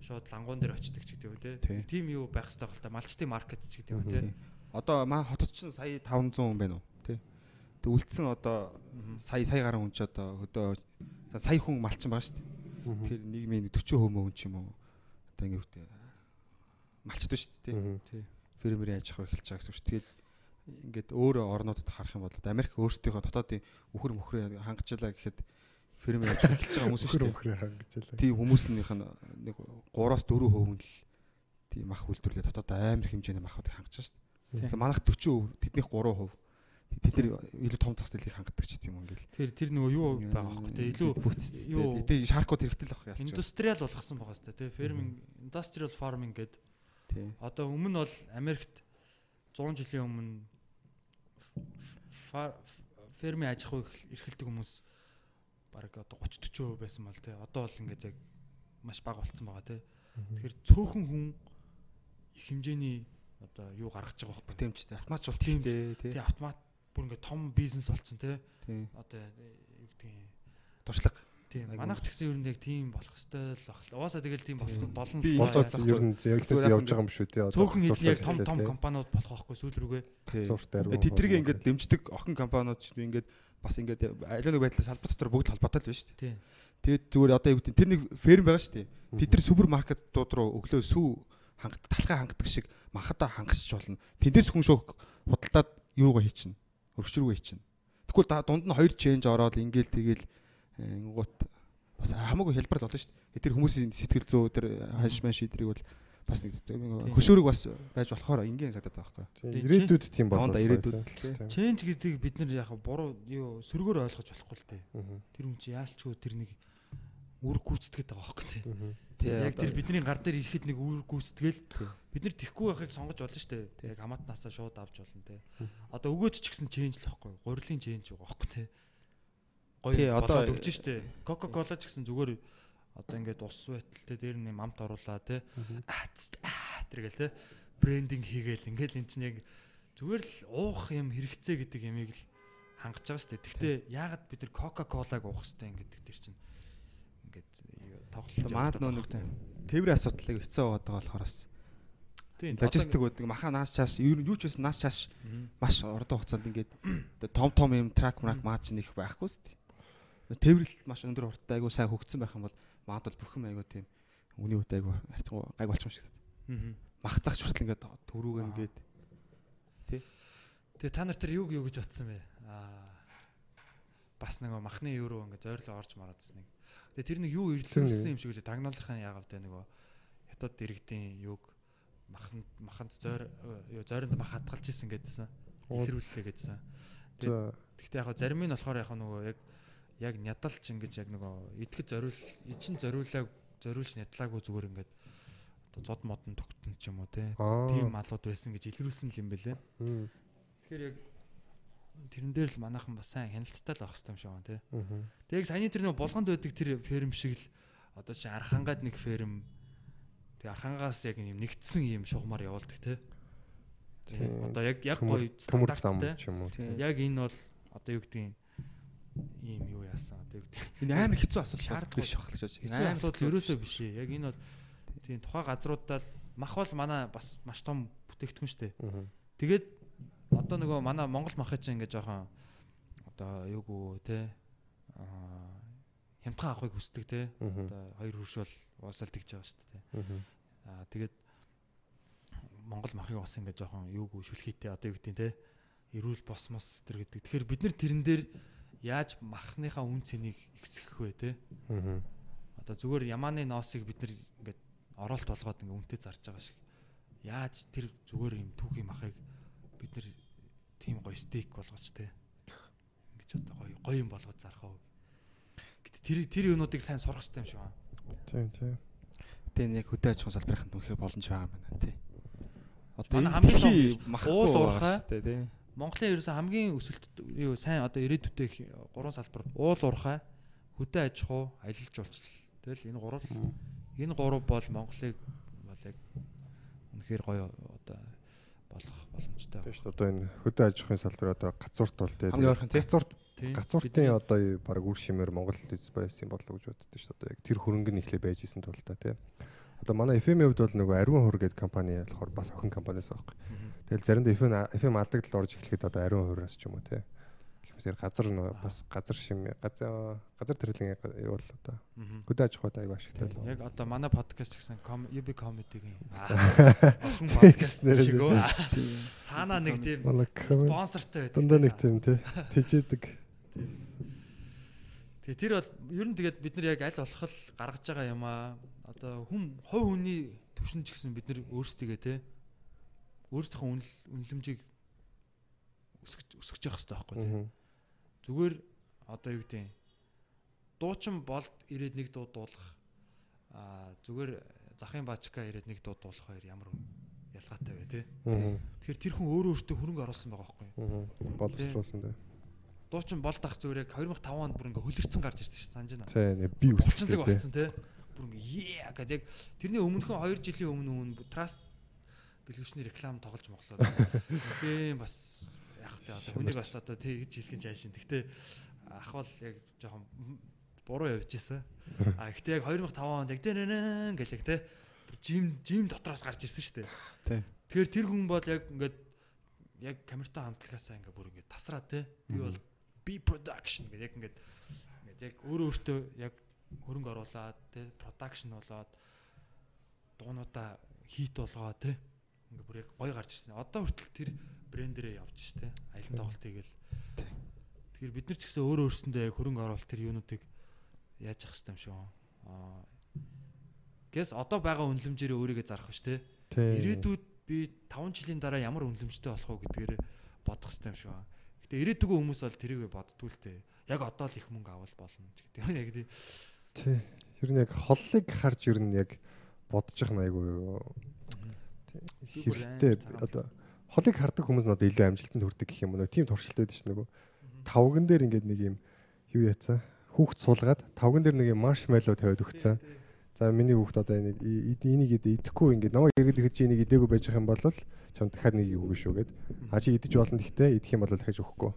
шууд лангуун дээр очдөг ч гэдэг үү те. Тий. Тийм юу байх хэрэгтэй бол та малчтын маркет ч гэдэг те. Тий. Одоо маа хотод ч сая 500 хүн байна уу? Тий. Тэг үлдсэн одоо сая сая гаруй хүн ч одоо хөдөө за сая хүн малчин байгаа шүү дээ. Тэр нийгмийн 40 хүмүүс ч юм уу. Одоо ингэ үгтэй малчд шүү дээ. Тий. Фермерийн аж ахуй эхэлж байгаа гэсэн үг шүү. Тэгээд ингээд өөр орнуудад харах юм бол Америк өөрсдийнхөө дотоодын үхэр мөхрөө хангажлаа гэхэд фермерийн аж ахуй эхэлж байгаа хүмүүс шүү дээ. хөрөө хангажлаа. Тийм хүмүүснийх нь нэг 3-аас 4% нь л тийм мах үйлдвэрлэлээ дотоод амар хэмжээний махыг хангаж шүү дээ. Тэгэхээр манайх 40%, тэднийх 3%. Тэд нар илүү том зах зээлийг хангадаг ч юм ингээл. Тэр тэр нөгөө юу байгаа хөөхгүй те. Илүү юу- тэр шаркууд хэрэгтэй л байх ялч. индустриал болгосон байгаа сте те. Ферминг industrial farming гэдэг Тийм. одоо өмнө бол Америкт 100 жилийн өмнө фермийн аж ахуй эрхэл- эрхэлдэг хүмүүс баг одоо 30 40% байсан бол те. Одоо бол ингээд яг маш бага болцсон байгаа те. Тэгэхээр цөөхөн хүн их хэмжээний одоо юу гаргаж байгаа байхгүй. Бүтэмжтэй автоматч бол Тийм. тиймтэй тий. Автомат бүр ингээд том бизнес болцсон те. Одоо юу гэдэг юм. Туршлага. Тийм. Манайх ч гэсэн ер нь яг тийм болох хэвээр л баг. Угаасаа тэгэл тийм болох болно л Болоо байна. ер нь яг явж байгаа юм шүү тий. Цөөхөн яг том том компаниуд болох байхгүй сүүл рүүгээ. Тий. Зурштай руу. Тэдрийг ингээд дэмждэг охин компаниуд ч ингээд бас ингээд аливаа нэг байдлаар салбар дотор бүгд холбоотой л байна шүү дээ. Тийм. Тэгээд зүгээр одоо юу гэдэг тэр нэг ферм байгаа шүү дээ. Бид нар супермаркетууд руу өглөө сүү хангад талхаа хангадаг шиг махадаа хангасч болно. Тэндээс хүн шүүх худалдаад юугаа хийчихнэ. Өргөч рүү хийчихнэ. Тэгвэл дунд нь хоёр ченж ороод ингээл тэгэл гут бас хамаагүй хэлбэр болно шүү дээ. Тэр хүмүүсийн сэтгэл зүй тэр ханш манш эдрийг бол бас нэг хөшөөрөг бас байж болохоор энгийн сагдаад байгаа байхгүй. Ирээдүйд тийм болоо. Хондоо ирээдүйд л тийм. Change гэдгийг бид нар яг буруу юу сөргөөр ойлгож болохгүй л дээ. Тэр хүн чи яалчгүй тэр нэг үр гүйцэтгэж байгаа байхгүй тийм. Яг тэр бидний гар дээр ирэхэд нэг үр гүйцэтгэл бид нар тэхгүй байхыг сонгож болно шүү дээ. Яг хамаатнаасаа шууд авч болно те. Одоо өгөөд ч гэсэн change л байхгүй. Гурилын change байгаа байхгүй те. Гоё одоо өгч штэ. Coca-Cola ч гэсэн зүгээр одоо ингээд ус байталтай дээр нэм амт оруулаа те. Аа тэргээл те. Брендинг хийгээл ингээл эн чинь яг зүгээр л уух юм хэрэгцээ гэдэг ямиг л хангаж байгаа штэ. Гэхдээ яагаад бид нар Coca-Cola-г уух хэрэгтэй ингээд тэр чинь ингээд тоглолт манад нөө нэг тээврийн асуудлыг хэцүү байгаа болохоор бас Тийм логистик гэдэг маха наас чааш юу юу ч байсан наас чааш маш урдан хугацаанд ингээд том том юм трак мрак маач нэг байхгүй шүү дээ. Тээвэрлэлт маш өндөр урттай айгу сайн хөгцсөн байх юм бол магадгүй бүх юм айгу тийм үний үт айгу харцгаа гайг болчих юм шиг. Аа. Мах цагч хүртэл ингээд төрүүг ингээд тий. Тэгээ та нар тэр юуг юу гэж бодсон бэ? Аа бас нэг махны руу ингээд зойрлоо орж мараадсан нэг. Тэгээ тэр нэг юу ирлүүлсэн юм шиг үлээ тагнуулахын яагаад тэ нөгөө хятад иргэдийн юуг маханд маханд зойр юу зойронд мах хадгалж исэн гэдсэн. Илрүүллээ гэдсэн. Гэхдээ яг зарим нь болохоор яг нөгөө яг яг нядалж ингэж яг нөгөө итгэж зориул ичин зориулааг зориулж нядлаагүй зүгээр ингээд одоо зод модон тогтсон ч юм уу тийм малууд байсан гэж илрүүлсэн юм бэлээ. Тэгэхээр яг тэрэн дээр л манайхан бас сайн хяналттай л авах хэрэгтэй юм шиг байна тий. Тэг яг саяны тэр нэг болгонд байдаг тэр ферм шиг л одоо чи архангаад нэг ферм тэг архангаас яг юм нэгдсэн юм шугамар явуулдаг тий. Одоо яг яг гоё стандарт зам ч юм уу. Яг энэ бол одоо юу гэдгийг ийм юу яасан одоо юу гэдэг. Энэ амар хэцүү асуудал шаардлагагүй биш ахлаж байна. Хэцүү асуудал ерөөсөө биш ээ. Яг энэ бол тийм тухайн газруудаа мах бол манай бас маш том бүтээгдэхүүн шүү дээ. Тэгээд одоо нөгөө манай Монгол махыг чинь ингээд жоохон одоо юугүй те аа хямдхан авахыг хүсдэг те. Одоо хоёр хөрш бол уусаал тэгж байгаа шүү дээ. Аа тэгээд Монгол махыг бас ингээд жоохон юугүй шүлхийтэй одоо юу гэдэг те эрүүл босмос тэр гэдэг. Тэгэхээр бид нар тэрэн дээр яаж махныхаа үн цэнийг ихсгэх вэ те? Одоо зүгээр ямааны ноосыг бид нар ингээд оролт болгоод ингээд үнтэй зарж байгаа шиг яаж тэр зүгээр юм түүхийн махыг бид нар тийм гоё стейк болгооч те. Ингэж одоо гоё гоё юм болгоод зарах уу. Гэтэ тэр тэр юмнуудыг сайн сурах хэрэгтэй юм шиг байна. Тийм тийм. Гэтэ яг хөдөө аж ахуйн салбарынханд үнэхээр боломж байгаа юм байна тий. Одоо энэ хамгийн махуул уурхай тий. Монголын ерөөсө хамгийн өсөлт юу сайн одоо ирээдүйтэй гурван салбар уул уурхай, хөдөө аж ахуй, аялал жуулчлал. Тэгэл энэ гурав энэ гурав бол Монголыг бол яг үнэхээр гоё болох боломжтой. Тийм шүү. Одоо энэ хөдөө аж ахуйн салбар одоо гацуурт бол тийм гацуурт гацууртын одоо баг үр шимээр Монгол үз байсан болов уу гэж боддоо шүү дээ. Яг тэр хөрөнгө нь ихлэ байж исэн тул та тийм. Одоо манай FM-ийн хувьд бол нөгөө Ариун хур гэдэг компани болохоор бас охин компаниас аахгүй. Тэгэл заримдаа FM FM алдагдал орж эхлэхэд одоо Ариун хураас ч юм уу тийм Тэгэхээр газар бас газар шим газар газар төрлийн юу бол одоо хөдөө аж ахуйд аяг ашигтай л. Яг одоо манай подкаст гэсэн UB comedy-гийн охин подкаст шиг үү. Цаанаа нэг тийм спонсортой байдаг. Дандаа нэг тийм тий. Тэжээдэг. Тэгээ тэр бол ер нь тэгээд бид нар яг аль болох гаргаж байгаа юм аа. Одоо хүм хой хүний төвшин ч гэсэн бид нар өөрсдөө тий өөрсдийнхөө үнэлэмжийг өсгөж өсгөж явах хэрэгтэй байхгүй тий. Зүгээр одоо юу гэдэг дуучин болд ирээд нэг дуу дуулах аа зүгээр захын баачка ирээд нэг дуу дуулах хоёр ямар ялгаатай вэ те. Тэгэхээр тэр хүн өөрөө өөртөө хөрөнгө оруулсан байгаа байхгүй юу? Боловсруулсан те. Дуучин болд ах зүгээр яг 2005 онд бүр ингээ хөлөрцөн гарч ирсэн шүү санаж байна. Тийм би үсчлэг болсон те. Бүр ингээ яа гэдэг яг тэрний өмнөхөн 2 жилийн өмнө өмнө траст бэлгэвчний реклам тоглож моглоо. Тийм бас яг тэ одоо хүнийг бас одоо тэгж хэлхэн жаашин. Гэхдээ ах бол яг жоохон буруу явж исэн. А гэхдээ яг 2005 онд яг дэнэн гэлэг те жим жим дотроос гарч ирсэн шүү дээ. Тэгэхээр тэр хүн бол яг ингээд яг камертай хамтлагаасаа ингээд бүр ингээд тасраа те. Би бол B production гэдэг яг ингээд ингээд яг өөрөө өөртөө яг хөрөнгө оруулаад те production болоод дуунуудаа хит болгоо те ингээ бүр яг гой гарч ирсэн. Одоо хүртэл тэр брэндэрээ явж штэ. Аялын тоглолтыг л. Тэгэхээр бид нар ч гэсэн өөрөө өөрсөндөө яг хөрөнгө оруулалт тэр юунуудыг яаж явах хэрэгтэй юм шүү. Аа гэс одоо байгаа үнэлэмжээр өөрийгөө зарах биш те. Ирээдүйд би 5 жилийн дараа ямар үнэлэмжтэй болох уу гэдгээр бодох хэрэгтэй юм шүү. Гэтэ ирээдүгөө хүмүүс бол тэрийг боддгүй л те. Яг одоо л их мөнгө авал болно ч гэдэг. Яг тий. Тий. Ер нь яг холлыг харж ер нь яг бодож нь айгүй юу. Тий. Хэрэгтэй одоо холыг хардаг хүмүүс нь одоо илүү амжилтанд хүрдэг гэх юм уу. Тийм туршилт байдаг ш нь нөгөө. Тавган дээр ингээд нэг юм юу яцсан. Хүүхд суулгаад тавган дээр нэг юм маршмеллоу тавиад өгцөн. За миний хүүхд одоо энийг энийг идэ- идэхгүй ингээд намайг иргэд ихэд чи энийг идээгүй байж байгаа юм бол чам дахиад нэг өгнө шүү гэд. А чи идэж болно гэхдээ идэх юм бол дахиж өгөхгүй.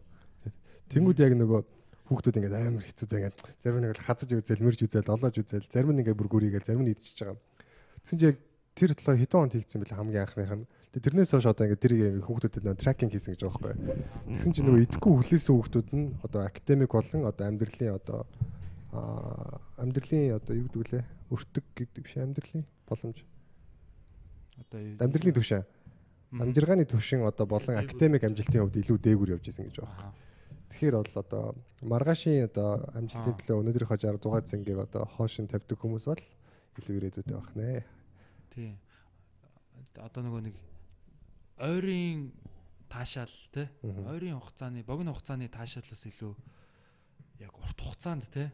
Тэнгүүд яг нөгөө хүүхдүүд ингээд амар хэцүү заа ингээд зарим нэг бол хазаж үзэл, мэрж үзэл, олоож үзэл, зарим нь ингээд бүр гүрийгээл, зарим нь идчихэж байгаа. Тэгсэн чи яг тэр толгой хэдэн онд хийгдсэн бэлээ хамгийн анхных нь. Тэрнээс хойш одоо ингээд ингээд хүүхдүүдэд нөө тракинг хийсэн гэж байгаа байхгүй. Тэгсэн чи нөгөө идэхгүй хүлээсэн хүүхдүүд нь одоо академик болон одоо амьдралын одоо амьдралын одоо юу гэдэг лээ? Өртөг гэдэг биш амьдралын боломж. Одоо Амьдралын түвшин. Амжиргааны түвшин одоо болон академик амжилтын хувьд илүү дээгүүр явж исэн гэж байна. Аа. Тэгэхээр бол одоо маргаашийн одоо амжилтын төлөө өнөөдрийнхөө 60 100 цэнгийг одоо хоошин тавьдаг хүмүүс бол илүү ирээдүйтэй байх нэ. Тий. Одоо нөгөө нэг ойрын таашаал те. Ойрын хугацааны, богино хугацааны таашаалаас илүү яг урт хугацаанд те.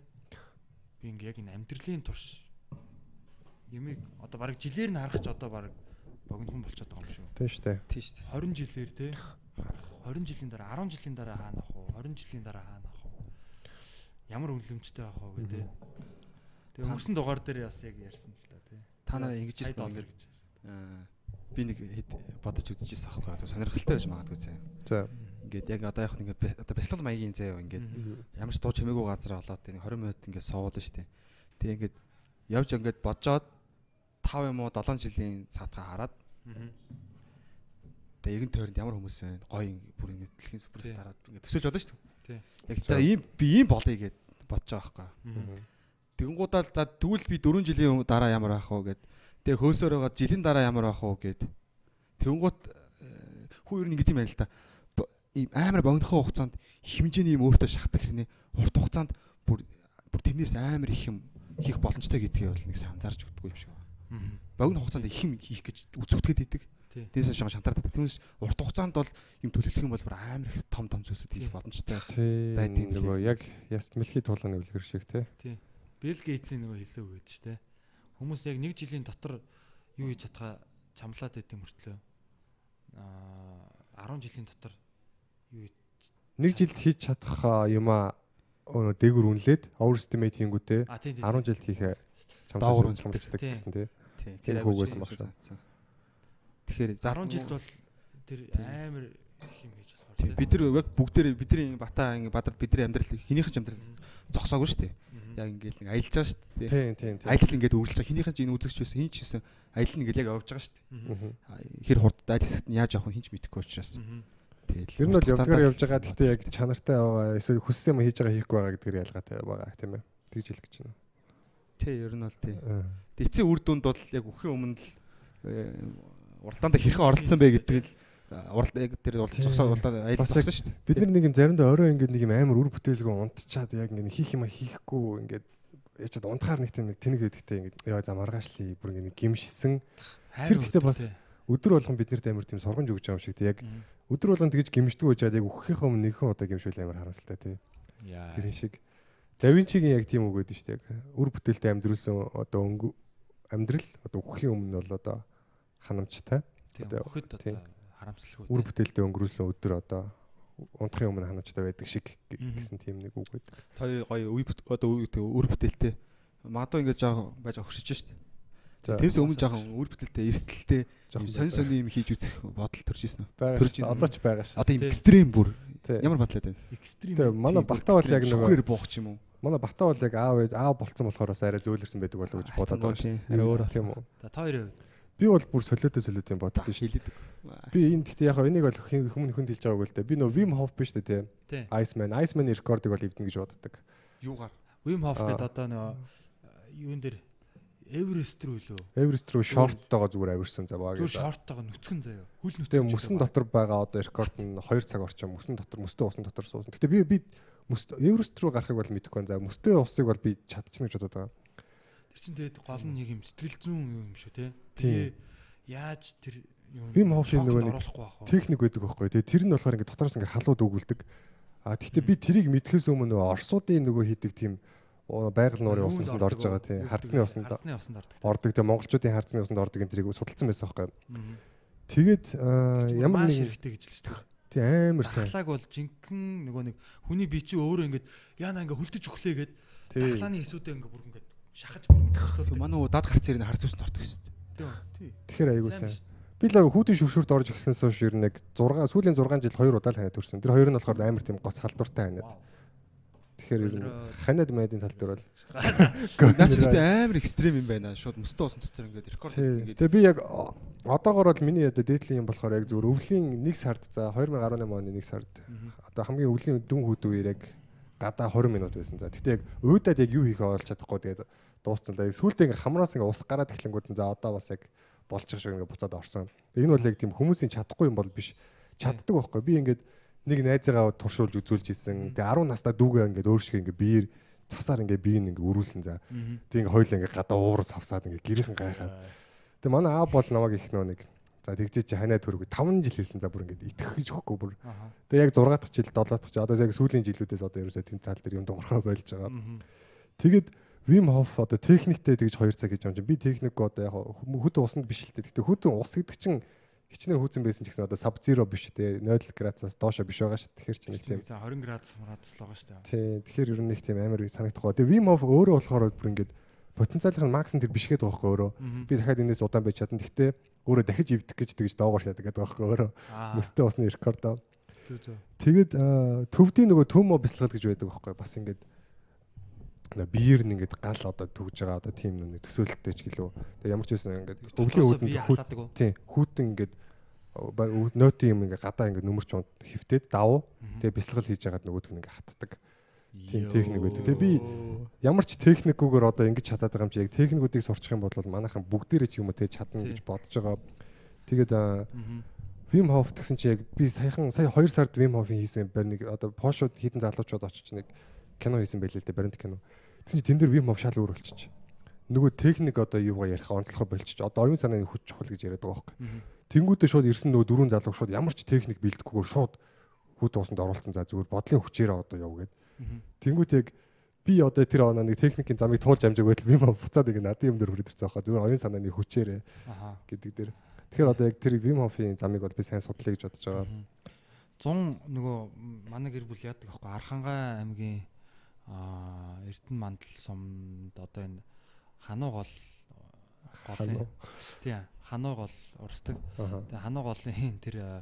Би ингээ яг энэ амьдралын турш ямиг одоо бараг жилээр нь харах ч одоо бараг богинохон болчиход байгаа юм шүү. Тийм шүү дээ. Тийм шүү дээ. 20 жилээр те. Харах 20 жилийн дараа 10 жилийн дараа хаана ах уу? 20 жилийн дараа хаана ах уу? Ямар үнэлэмжтэй ах уу гэдэг. Тэгээ өнгөрсөн дугаар дээр бас яг ярьсан л та тий. Та нараа ингэж доллар бол гэж. аа, би нэг хэд бодож үзчихсэн аахгүй зөв сонирхолтой байж магадгүй заа. За. Ингээд яг одоо яг ингээд одоо бяцлал маягийн заа ингээд ямар ч дуу чимээгүй газар болоод энэ 20 минут ингээд суугаад штэ. Тэгээ ингээд явж ингээд бодожоод 5 юм уу 7 жилийн цаатгаа хараад тэгээ эгэн тойронд ямар хүмүүс байна гоё бүр ингээд дэлхийн суперстараад ингээд төсөөлж болно штэ. Тий. Яг за ийм би ийм болъё гэд бодож байгаа байхгүй. Л за тэгвэл би 4 жилийн дараа ямар ах вэ гэд. Тэгээ хөөсөөр байгаа жилийн дараа ямар ах вэ гэд. Тэгэнгუут э, хүү ер нь ингэдэм байл л та. Ийм амар богинохоо хугацаанд хэмжээний юм өөртөө шахдаг хэрнээ урт хугацаанд бүр бүр тэрнээс амар их юм хийх боломжтой гэдгийг бол нэг сайн анзаарч өгдөг юм шиг байна. Богино хугацаанд их юм хийх гэж үзэгдэхэд идэг. Тэрнээс шам шантардаг. Түүнээс урт хугацаанд бол юм төлөвлөх юм бол бүр амар их том том зүйлсүүд хийх боломжтой. Тийм байдгийн нөгөө яг яст мэлхий туулганы үлгэр шиг те. Билл Гейтсийн нөгөө хэлсэн үг гэж те. Хүмүүс яг нэг жилийн дотор юу хийж чадхаа чамлаад байт юм мөртлөө. Аа 10 жилийн дотор юу Нэг жилд хийж чадах а, юмаа өө, дээгүр үнэлээд overestimate хийнгүүтээ А тий тий. 10 жилд үнэлдэг. чамлаждаг Тий. гэсэн тий. Тэр багсан. санагдсан. Тэгэхээр 10 жилд бол тэр амар их юм хийж болохоор бид нар яг бүгдээр бидний батаа ингээ бадрал бидний амьдрал хинийх ч амьдрал зогсоогүй шүү дээ. Яг ингээл нэг аялж байгаа шүү дээ. Тийм тийм тийм. Аялал ингээд үргэлж байгаа. Хинийх ч энэ үзэгч байсан, хин ч гэсэн аялал нь ингээл яг явж байгаа шүү дээ. Хэр хурд айл хэсэгт нь яаж явах нь хинч мэдэхгүй учраас. Тэгээд Ер нь бол явдгаар явж байгаа гэхдээ яг чанартай байгаа эсвэл хүссэн юм хийж байгаа хийхгүй байгаа гэдгээр ялгаатай байгаа тийм ээ. Тэгж хэлэх гэж байна. Тий, ер нь бол тий. Эцсийн үр дүнд бол яг өхийн өмнө л уралдаанд хэрхэн оролцсон бэ гэдэг л уралд яг тэр уралд Тий. зогсоо уралдаанд аялал Бас яг зогсон шүү дээ. Бид нар нэг юм заримдаа орой ингээд нэг юм амар үр бүтээлгүй унтчаад яг ингээд хийх юм хийхгүй ингээд яачаад унтахаар нэг тийм нэг тэнэг гэдэгтэй ингээд яа за маргаашлий бүр ингээд гимшсэн. Тэр гэхдээ бас- өдөр болгон биднэрт амар тийм сургамж өгч байгаа юм шиг тий. Яг өдөр болгон тэгж гимшдэг байжаад яг өөхийнхөө өмнө нэгэн удаа гимшүүл амар харамсалтай тий. Яа. тэрэн шиг. Давинчигийн яг тийм үг өгдөө шүү дээ. Үр бүтээлтэй амьдруулсан одоо өнгө амьдрал одоо өөххийн өмнө бол одоо ханамжтай. Тийм одоо- тийм. одоо харамсалгүй. үр бүтээлтэй өнгөрүүлсэн өдөр одоо унтахын өмнө ханамжтай байдаг шиг гэсэн тийм нэг үг байдаг. Той гоё үе одоо үр бүтээлтэй. Магадгүй ингэж жаа байж штэ. За, Тэрс өмнө жоохон үр бүтээлтэй эрсдэлтэй жоохон сонь сонь юм хийж үзэх бодол төрж ирсэн. төрж. Одоо ч байгаа шүү. Одоо юм экстрим бүр ямар бодлоо байна? Экстрим. Тэгээ манай бата бол яг нөгөө буух юм уу? манай бата бол яг аав аав болцсон болохоор бас арай зөөлөрсөн байдаг болов уу гэж бодоод байгаа. Тийм, арай өөр дээ. Тийм үү. За та хоёрын хувьд. Би бол бүр солиотой солиотой боддог шүү. Хилээд. Би энэ гэхдээ яг энийг бол хүмүүс хүнд хэлж байгаагүй л дээ. Би нөө Wim Hof биш дээ. Тий. Iceman, Iceman рекордыг бол эвдэн гэж боддог. Юугаар? Wim Hof гэдэг одоо нөгөө юун дээр Эверест рүү лөө. Everest руу шорттойгоо зүгээр авирсан за баа Зүгээр гэж. шорттойгоо нүцгэн заяа. Хүл нүцгэн. Тэгээ мөсөн дотор байгаа одоо рекорд нь 2 цаг орчим мөсөн дотор мөстөө усан дотор суусан. Гэтэ би би Мөст Эверест рүү гарахыг бол мэдэхгүй. За мөстэй усыг бол би чадчихна гэж бодоод байгаа. Тэр чинь тэгээд гол нь нэг юм сэтгэл зүүн юм шүү те. Тийм. Тэгээ яаж тэр юм Вим Хофын нөгөө нэг? Техник байдаг байхгүй. Тэгээ тэр нь болохоор ингээд дотроос ингээд халууд өгүүлдэг. А тэгтээ би тэрийг мэдхээс өмнө нөгөө Орсуудын нөгөө хийдэг тийм байгаль нуурын усанд орж байгаа тийм вэ? усанд Харцны усанд ордог. ордог. Тэгээ монголчуудын харцны усанд ордог энэ тэрийг судалсан байсан байхгүй. Тэгээд ямар нэг хэрэгтэй гэж л шүү дээ. тийм амар сайн. Дахлааг бол жинхэнэ нөгөө нэг хүний бие чи өөрөө ингээд яана ингээ хөлдөж өглөөгээд Тийм. дахлааны эсүүдээ ингээ бүр ингээд шахаж бүр төсөөлдөг. манай уу дад гарц ирнэ хар зүүсэнд ортох гэсэн. Тий. Тэгэхээр айгуу Сайн. Би л хүүтийн шүршүрт орж ирсэнээс хойш ер нь яг 6 сүүлийн 6 жил хоёр удаа л ханаад төрсөн. Тэр хоёр нь болохоор амар тийм гоц халдвартай ханаад. Тэгэхээр ер нь ханаад майдын тал дээр бол Наа чи гэдэг амар экстрим юм байна. Шууд мөстөө усан дотор ингээд рекорд ингээд Тэгээ би яг одоогоор бол миний одоо дээдлийн юм болохоор яг зөвхөн өвлийн 1 сард за 2018 оны 1 сард одоо хамгийн өвлийн дүн хүүд үеэр яг гадаа 20 минут байсан. За тэгтээ яг өөдөөд яг юу хийхээ олж чадахгүй тэгээд дууссан л. Сүүлдээ ингээ хамраас ингээ ус гараад эхлэнгүүд нь за одоо бас яг болчих шиг ингээ буцаад орсон. Энэ бол яг тийм хүмүүсийн чадахгүй юм бол биш. Чаддаг байхгүй. Би ингээд нэг найзаагаа туршуулж үзүүлж исэн. Тэгээ 10 настай дүүгээ ингээд өөр шиг ингээ биеэр цасаар ингээ бие нь ингээ өрүүлсэн за. Тэг ингээ хойлоо ингээ гадаа уурс авсаад ингээ гэрийнхэн гайхаад. Тэг манай аав бол намайг их нөө нэг за тэгжээ чи ханаа төрөг 5 жил хэлсэн за бүр ингээ итгэж өгөхгүй бүр. Аха. Тэг яг 6 дахь жил 7 дахь жил одоо яг сүүлийн жилүүдээс одоо ерөөсөө тэнд тал дээр юм дуурхаа болж байгаа. Тэгэд Вим Хоф одоо техниктэй тэгж 2 цаг хийж юм чинь би техник одоо яг хөтөн усанд биш л дээ. Гэтэ хөтөн ус гэдэг чинь хичнээн хүүцэн байсан ч гэсэн одоо саб зеро биш те 0 градусаас доошо биш байгаа шүү. Тэгэхээр чинь тийм За 20 градус градус л байгаа шүү дээ. тий тэгэхээр ер нь нэг тийм амар санагдахгүй. Тэгээ Вим Хоф өөрөө болохоор бүр ингээд потенциалын макс нь тэр биш гэдэг байхгүй өөрөө. Би дахиад энэс удаан байж чадна. Гэхдээ өөрөө дахиж ивдэх гэж тэгж доогоор шатдаг гэдэг байхгүй өөрөө. Аа. Мөстэй усны зөө. Тэгээд төвдийн нөгөө төмө бясалгал гэж байдаг байхгүй бас ингээд биеэр нь ингээд гал одоо түгж байгаа одоо тийм нүг төсөөлөлттэй ч гэлөө. Тэгээд ямар ч байсан ингээд өвлийн үүдэнд тийм хүүтэн ингээд нөтийн юм ингээд гадаа ингээд нөмөрч унт хөвтөд давуу. Мгм. Тэгээд бясалгал хийж байгаад нөгөөдг нь ингээд хатдаг. Тийм техник байдаг. Тэгээ би Ямар ч техникгүйгээр одоо ингэж чадаад байгаа юм чи яг техникүүдийг сурчих юм бол манайхан бүгдээрээ ч юм уу тэг чадна гэж бодож байгаа. Тэгээд. Вим Хоф гэсэн чи яг би саяхан сая 2 сард Вим Хофын хийсэн барь нэг одоо Пошууд хитэн залуучууд очиж нэг кино хийсэн байлээ л дээ баримт кино. Тэгсэн чи тэн дээр Вим Хоф шал өөр болчих. Нөгөө техник одоо юугаа ярих онцлохоо болчих. Одоо оюун санааны хүч чухал гэж яриад байгаа байхгүй. Тэнгүүдээ шууд ирсэн нөгөө дөрвөн залуу шууд ямар ч техник бэлдэхгүйгээр шууд хүүт уусанд оруулсан за зүгээр бодлын хүчээрээ одоо яв гээд. Мгм. Тэнгүүд яг би одоо тэр оноо нэг техникийн замыг туулж амжааг байтал Вим Хоф буцаад ингэ надын юм дээр хүрээд ирсэн байгаа. Зүгээр оюун санааны хүчээрээ гэдэг дээр. Тэгэхээр одоо яг тэр Вим Хофын замыг бол би сайн судлаа гэж бодож байгаа. 100 нөгөө манай гэр бүл яадаг аахгүй Архангай аймгийн аа Эрдэнэ мандал сумд одоо энэ хануу гол голын тий хануу гол урсдаг. Тэгээ хануу голын тэр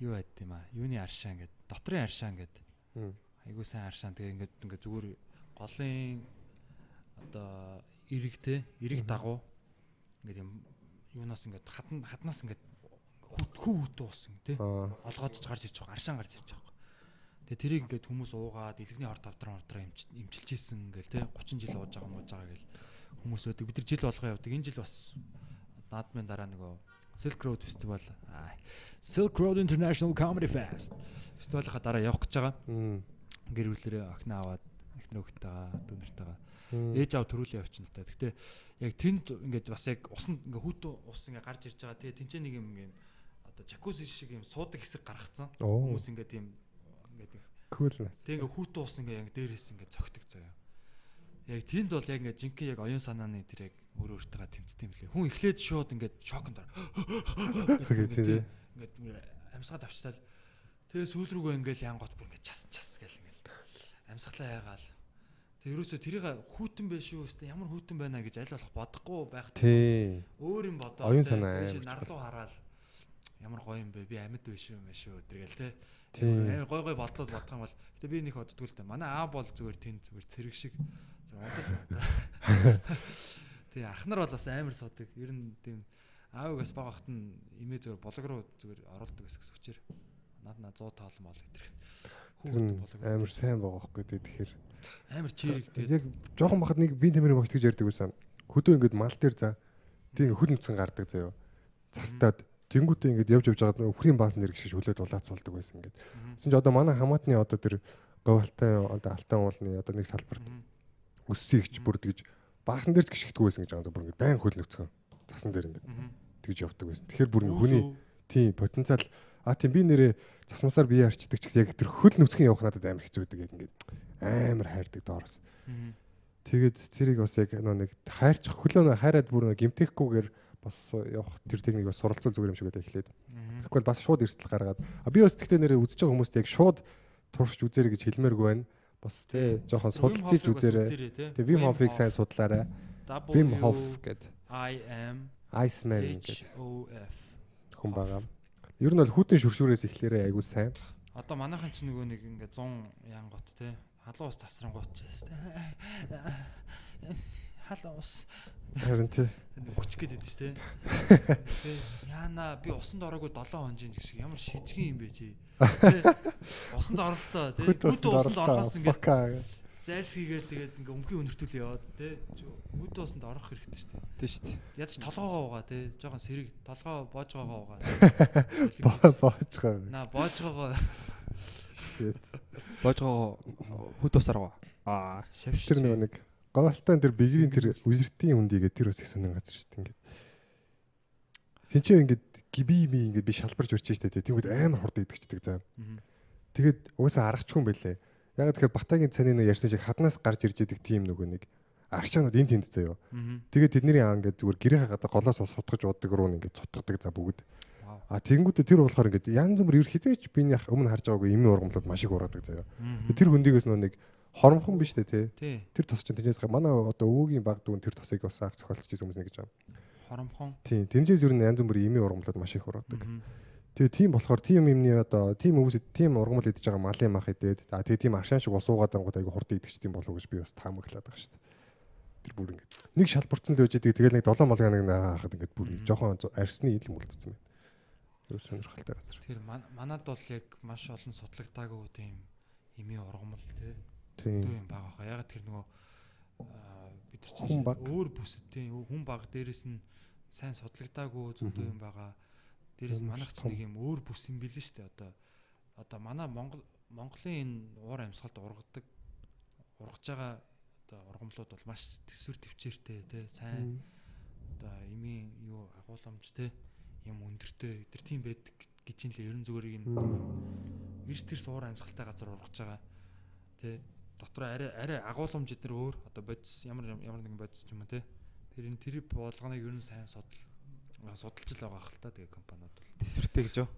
юу байд юм аа юуны аршаан гэд дотрын аршаан гэд Мм. Айгуу сайн аршаан тэгээ ингээд ингээд зүгээр голын одоо эрэг те эрэг дагуу ингээд юм юунаас ингээд хатан хатнаас ингээд хүү хөт уусан те Аа. олгоодж гарч ирж байгаа аршаан гарч ирж байгаа. Тэгээ тэрийг ингээд хүмүүс уугаад илгэний хорт авдраа хортроо имчилж ийсэн гээл те 30 жил ууж байгаа мууж байгаа гээл хүмүүс байдаг. Бид нар жил болгоо явдаг. Энэ жил бас наадмын дараа нөгөө Silk Road Festival Silk Road International Comedy Fest фестивалынхаа дараа явах гэж байгаа. Гэр бүлэрээ охин аваад эхнэр хөлтэйгээ дүүнэртэйгээ Мм. ээж аав төрүүлээ явчихна л та. Гэтэ яг тэнд ингээд бас яг усанд ингээ хүүтэн ус ингээ гарч ирж байгаа. Тэгээ тэнцээ нэг юм ингээ одоо жакузи шиг юм суудаг хэсэг гаргацсан. Хүмүүс ингээ тийм ингээд нэг Cool. тэгээ ингээ хүүтэн ус ингээ яг дээрээс ингээ цогтөг заяа. Яг тэнд бол яг ингээ жинхэнэ яг оюун санааны тэр яг өөрөө өөртөө тэмцдэг юм лээ. Хүн эхлээд шууд ингээ шоконд ор. Тий. Ингээд амьсгаад авчтал тэгээ сүүл рүүгээ ингээл янгот бүр ингээ час час гэл ингээл амьсгалаа яагаал. Тэгээ ерөөсө тэрийг хүүтэн байх шүү өстө ямар хүүтэн байна гэж аль болох бодохгүй байх. Тий. Өөр юм бодоо. Оюун санаа амар нарлуу хараад ямар гоё юм бэ? Би амьд биш юм биш үү тэргээл те. Тий. Амар гой гой бодлоод бодох юм бол гэтээ би нэг боддгоо л дээ. Манай аа бол зүгээр тэнд зүгээр цэрэг шиг зүгээр унтаж. Тэгээ ах нар бол бас амар суудаг. Ер нь тийм аавыгаас баг ахт нь имээ зүгээр болог руу зүгээр оруулдаг гэсэн хүчээр. Наад на 100 таалан бол гэдэг. Амар сайн байгаа хөөхгүй дээ тэгэхээр. Амар чирэгтэй. Яг жоохон бахад нэг бие тэмэрийн багт гэж ярьдаг байсан. Хөдөө ингэдэг мал дээр за тийм хөл нүцгэн гардаг заяо. Цастаад тэнгуүтээ ингэдэг явж явж байгаа өхрийн баас нэр гიშж хөлөөд улаацуулдаг байсан ингэдэг. Тэсэн ч одоо манай хамаатны одоо тэр говалтай одоо алтан уулны одоо нэг салбарт өссөйгч бүрд гэж баасан дээр ч гიშгдэггүй байсан гэж байгаа. Бүр ингэ байн хөл нүцгэн цасан дээр ингэ тэгж явдаг байсан. Тэгэхээр бүр хүний тийм потенциал а тийм би нэрээ засмасаар бие арчдаг ч гэсэн яг тэр хөл нөцгөн явах надад амар хэцүү байдаг яг ингээд амар хайрдаг доороос. Тэгээд тэрийг бас яг нэг хайрчих хөлөө хайраад бүр нэг гимтэхгүйгээр бас явах тэр техник бас суралцуул зүгээр юм шиг байдаг эхлээд. Тэгэхгүй бас шууд эрсдэл гаргаад би бас тэгтээ нэрээ үзэж байгаа хүмүүст яг шууд туршиж үзээрэй гэж хэлмээргүй байна бас тий жоохон судалж иж үзээрэй. Тий Wim Hof-ыг сайн судлаарай. Wim Hof гэдэг. I am Iceman гэдэг хүн байгаа. Ер нь бол хүтэн шүршүүрээс эхлээрээ айгуу сайн. Одоо манайхан ч нөгөө нэг ингээ 100 янгот те халуун ус тасрангууд ч те халуун ус Харин тий. Өчг гээд идэв те. Яана би усанд ороогүй 7 хонжин гэх шиг ямар шижгийн юм бэ чи. Усанд оролтоо те. Хүт усанд орохоос ингээ зайлс хийгээл тэгээд ингээ өмхий өнөртөл яваад те. Хүт усанд орох хэрэгтэй шүү дээ. Тий шүү дээ. Ядч толгоогоо угаа те. Жохон сэрэг толгоо боожгоогоо угаа. Боожгоо. На боожгоогоо. Боожгоогоо хүт усаар угаа. Аа, шавш. Тэр нөгөө нэг говалтан тэр бижрийн тэр үертийн үндийгээ тэр бас их сонин газар шүү дээ ингээд. Тинчээ ингээд гиби ми ингээд би шалбарж урч штэ тэгвэл амар хурд идэгчдэг заа. Тэгээд угаасаа аргач хүн байлээ. Яг тэгэхээр Батагийн цаны нэг ярьсан шиг хаднаас гарч ирж идэг тим нөгөө нэг арчаанууд энэ тэнд заяо. Тэгээд тэдний аа ингээд зүгээр гэрээ гадаа голоос сутгаж уудаг руу ингээд цутгадаг за бүгд. А тэгэнгүүтээ тэр болохоор ингээд янз бүр ер хизээч биний өмнө харж байгаагүй эмийн ургамлууд маш их ураадаг заяо. Тэр хөндийгөөс нөө нэг хоромхон биш үү те. Тэр тос чинь тэнцээс манай одоо өвөгийн баг дүүн тэр тосыг бас анх зохиолч гэсэн хүмүүс нэг гэж байна. Хоромхон. Тийм. Тэнцээс ер нь янз бүрийн эмийн ургамлууд маш их ураадаг. Тэгээ тийм болохоор тийм юмний одоо тийм хүмүүс тийм ургамал идэж байгаа малын мах идээд а тэгээ тийм аршаан шиг усуугаад ангууд айгу хурдан идэгч тийм болов гэж би бас таамаглаад байгаа шүү дээ. Тэр бүр ингээд нэг шалбарцсан л байж идэг тэгэл нэг 7 малгай нэг нараа хахад ингээд бүр жоохон арсны идэл мүлдсэн байна. Тэр сонирхолтой газар. Тэр манад бол яг маш олон судлагдаагүй тийм эмийн ургамал тий Тийм. юм байгаа хаа. Яг тэр нөгөө бид нар чинь өөр бүсэд тийм хүн баг дээрэс нь сайн судлагдаагүй зөндөө юм байгаа. Дээрэс нь манайх ч нэг юм өөр бүс юм билээ шүү дээ. Одоо одоо манай Монгол Монголын энэ уур амьсгалд ургадаг ургаж байгаа одоо ургамлууд бол маш төсвөр төвчээртэй тий сайн одоо эмийн юу агууламж тий юм өндөртэй тэр тийм байдаг гэж юм лээ. Ерөн зүгээр юм эрс тэрс уур амьсгалтай газар ургаж байгаа тий дотор арай арай агуулмж эдэр өөр одоо бодис ямар ямар нэгэн бодис ч юм уу те тэр энэ тэр болгоныг ер нь сайн судал судалж л байгаа хэл та тэгээ компаниуд бол. Тесвэртэй гэж юу?